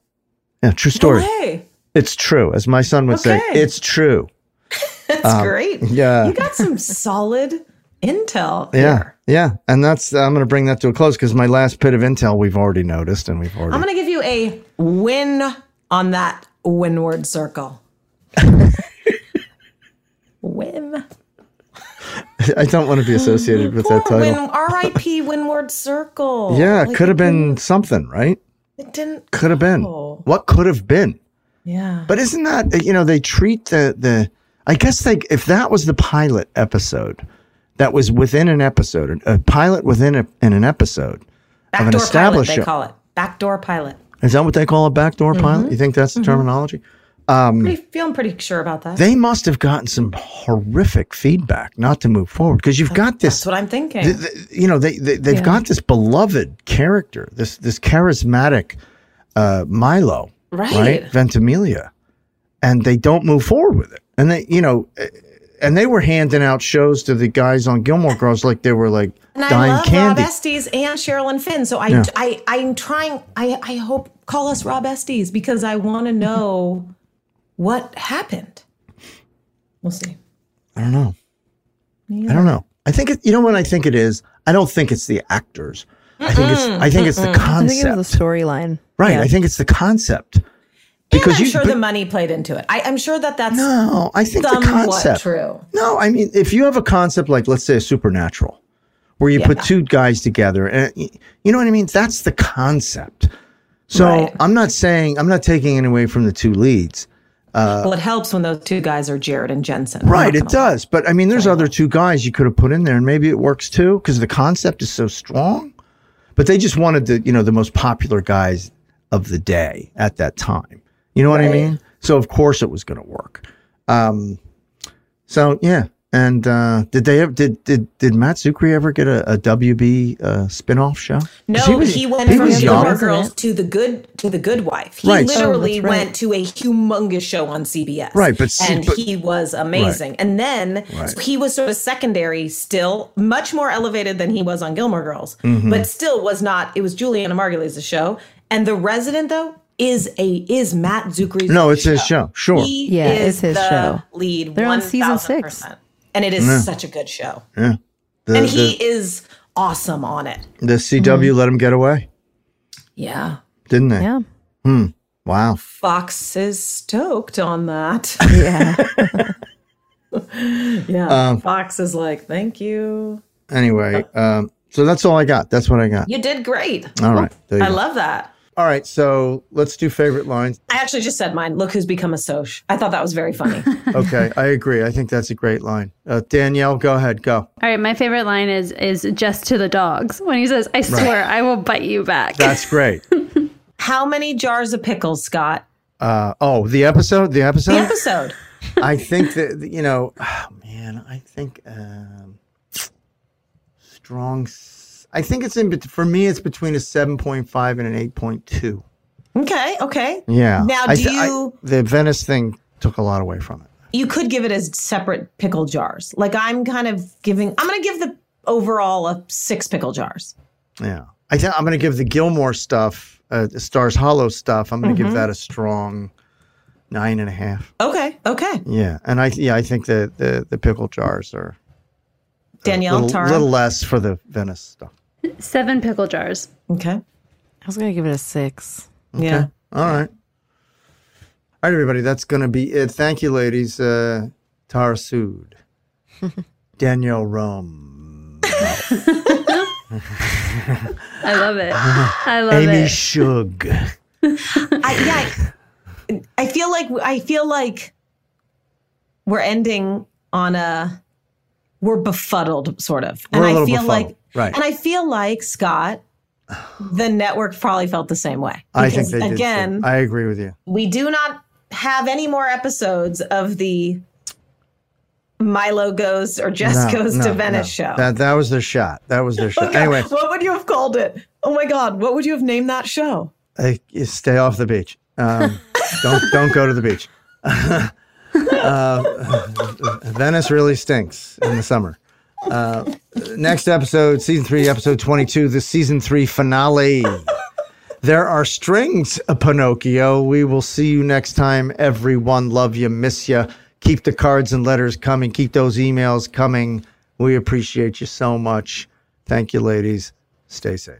yeah, true story. Hey, It's true, as my son would say. It's true. <laughs> that's Um, great. yeah. You got some solid intel. <laughs> Yeah, yeah, and that's I'm going to bring that to a close because my last bit of intel we've already noticed and we've already. I'm going to give you a win on that windward circle. <laughs> win. I don't want to be associated with that Poor win. title. R.I.P. Windward Circle. Yeah, Like, could have been something, right? It didn't. Could have been. What could have been? Yeah. But isn't that you know they treat the the I guess they if that was the pilot episode that was within an episode a pilot within a, in an episode of an Backdoor pilot, established they call it. Backdoor pilot. is that what they call a backdoor pilot? Mhm. You think that's the Mhm. terminology? Um, Pretty, feeling pretty sure about that. they must have gotten some horrific feedback not to move forward because you've got this That's what I'm thinking. th- th- you know they, they they've Yeah. got this beloved character this this charismatic uh Milo Right. Ventimiglia and they don't move forward with it and they you know eh, and they were handing out shows to the guys on Gilmore Girls like they were like and I love candy Rob Estes and Sherilyn Fenn. So I, Yeah. I, I'm trying. I, I hope call us Rob Estes because I want to know what happened. We'll see. I don't know I don't know I think it, you know what I think it is I don't think it's the actors I think it's I think it's the I think concept it was the storyline. right Yeah. I think it's the concept because and I'm you sure but- the money played into it. I, I'm sure that that's No, I think the concept. true. No, I mean, if you have a concept like, let's say, a supernatural, where you put two guys together, and you know what I mean, that's the concept. So Right. I'm not saying I'm not taking any away from the two leads. Uh, well, it helps when those two guys are Jared and Jensen. right, it does. But I mean, there's other two guys you could have put in there, and maybe it works too because the concept is so strong. But they just wanted the you know the most popular guys of the day at that time. You know what I mean? So of course it was going to work. Um, so yeah, And uh, did they ever, did did did Matt Czuchry ever get a, a WB uh, spinoff show? No, he, went he from was Gilmore young. Girls to the good to the Good Wife. He Right. literally Oh, right. went to a humongous show on CBS. Right, but see- and but- he was amazing. And then Right. he was sort of secondary, still much more elevated than he was on Gilmore Girls, Mhm. but still was not. It was Julianna Margulies' show, and the Resident though is a is Matt Czuchry's. No, it's his show. Sure. He Yeah, is it's his the show. lead. They're on season 1000%. six. and it is Yeah. such a good show. Yeah. The, and the, he is awesome on it. the CW let him get away, Yeah. didn't they? Yeah. Hmm. Wow. Fox is stoked on that. <laughs> Yeah. <laughs> yeah. Um, Fox is like, thank you. Anyway, um, so that's all I got. That's what I got. You did great. All right. I go. love that. All right. So let's do favorite lines. I actually just said mine. Look who's become a Soch. I thought that was very funny. <laughs> Okay. I agree. I think that's a great line. Uh, Danielle, go ahead. Go. All right, my favorite line is is just to the dogs when he says, "I swear I will bite you back." That's great. <laughs> How many jars of pickles, Scott? Uh, oh, the episode? The episode? The episode. <laughs> I think that, you know, oh, <sighs> man, I think um, strong. I think it's in, for me, it's between a 7.5 and an 8.2. Okay, okay. Yeah. Now, do I- you the Venice thing took a lot away from it. you could give it as separate pickle jars? Like I'm kind of giving. I'm going to give the overall a six pickle jars. Yeah. I think I'm going to give the Gilmore stuff, uh, the Stars Hollow stuff, I'm going to Mhm. give that a strong nine and a half. Okay, okay. Yeah. And I, yeah, I think the, the, the pickle jars are a Danielle, little, Tara. little less for the Venice stuff. Seven pickle jars. Okay. I was gonna give it a six. Yeah. All right. All right, everybody. That's going to be it. Thank you, ladies. Uh, Tara Sood, <laughs> Danielle Rum, <laughs> I love it. I love Amy it. Shug. <laughs> I, yeah, I, I feel like I feel like we're ending on a we're befuddled sort of, and We're a I little feel befuddled, like right. and I feel like Scott, the network probably felt the same way. I think they did. again. too. I agree with you. we do not have any more episodes of the Milo goes or Jess No, goes no, to Venice no. show. That that was their shot. That was their <laughs> shot. Okay, Anyway, what would you have called it? Oh my God, what would you have named that show? you stay off the beach. Um, <laughs> don't don't go to the beach. <laughs> uh, Venice really stinks in the summer. Uh, next episode, season three, episode twenty-two, the season three finale. There are strings, Pinocchio. We will see you next time. Everyone, love you, miss you. Keep the cards and letters coming. Keep those emails coming. We appreciate you so much. Thank you, ladies. Stay safe.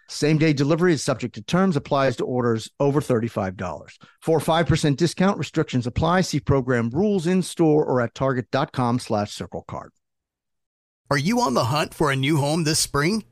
Same day delivery is subject to terms, applies to orders over $35. For 5% discount, restrictions apply. See program rules in store or at target.com slash circle card. Are you on the hunt for a new home this spring,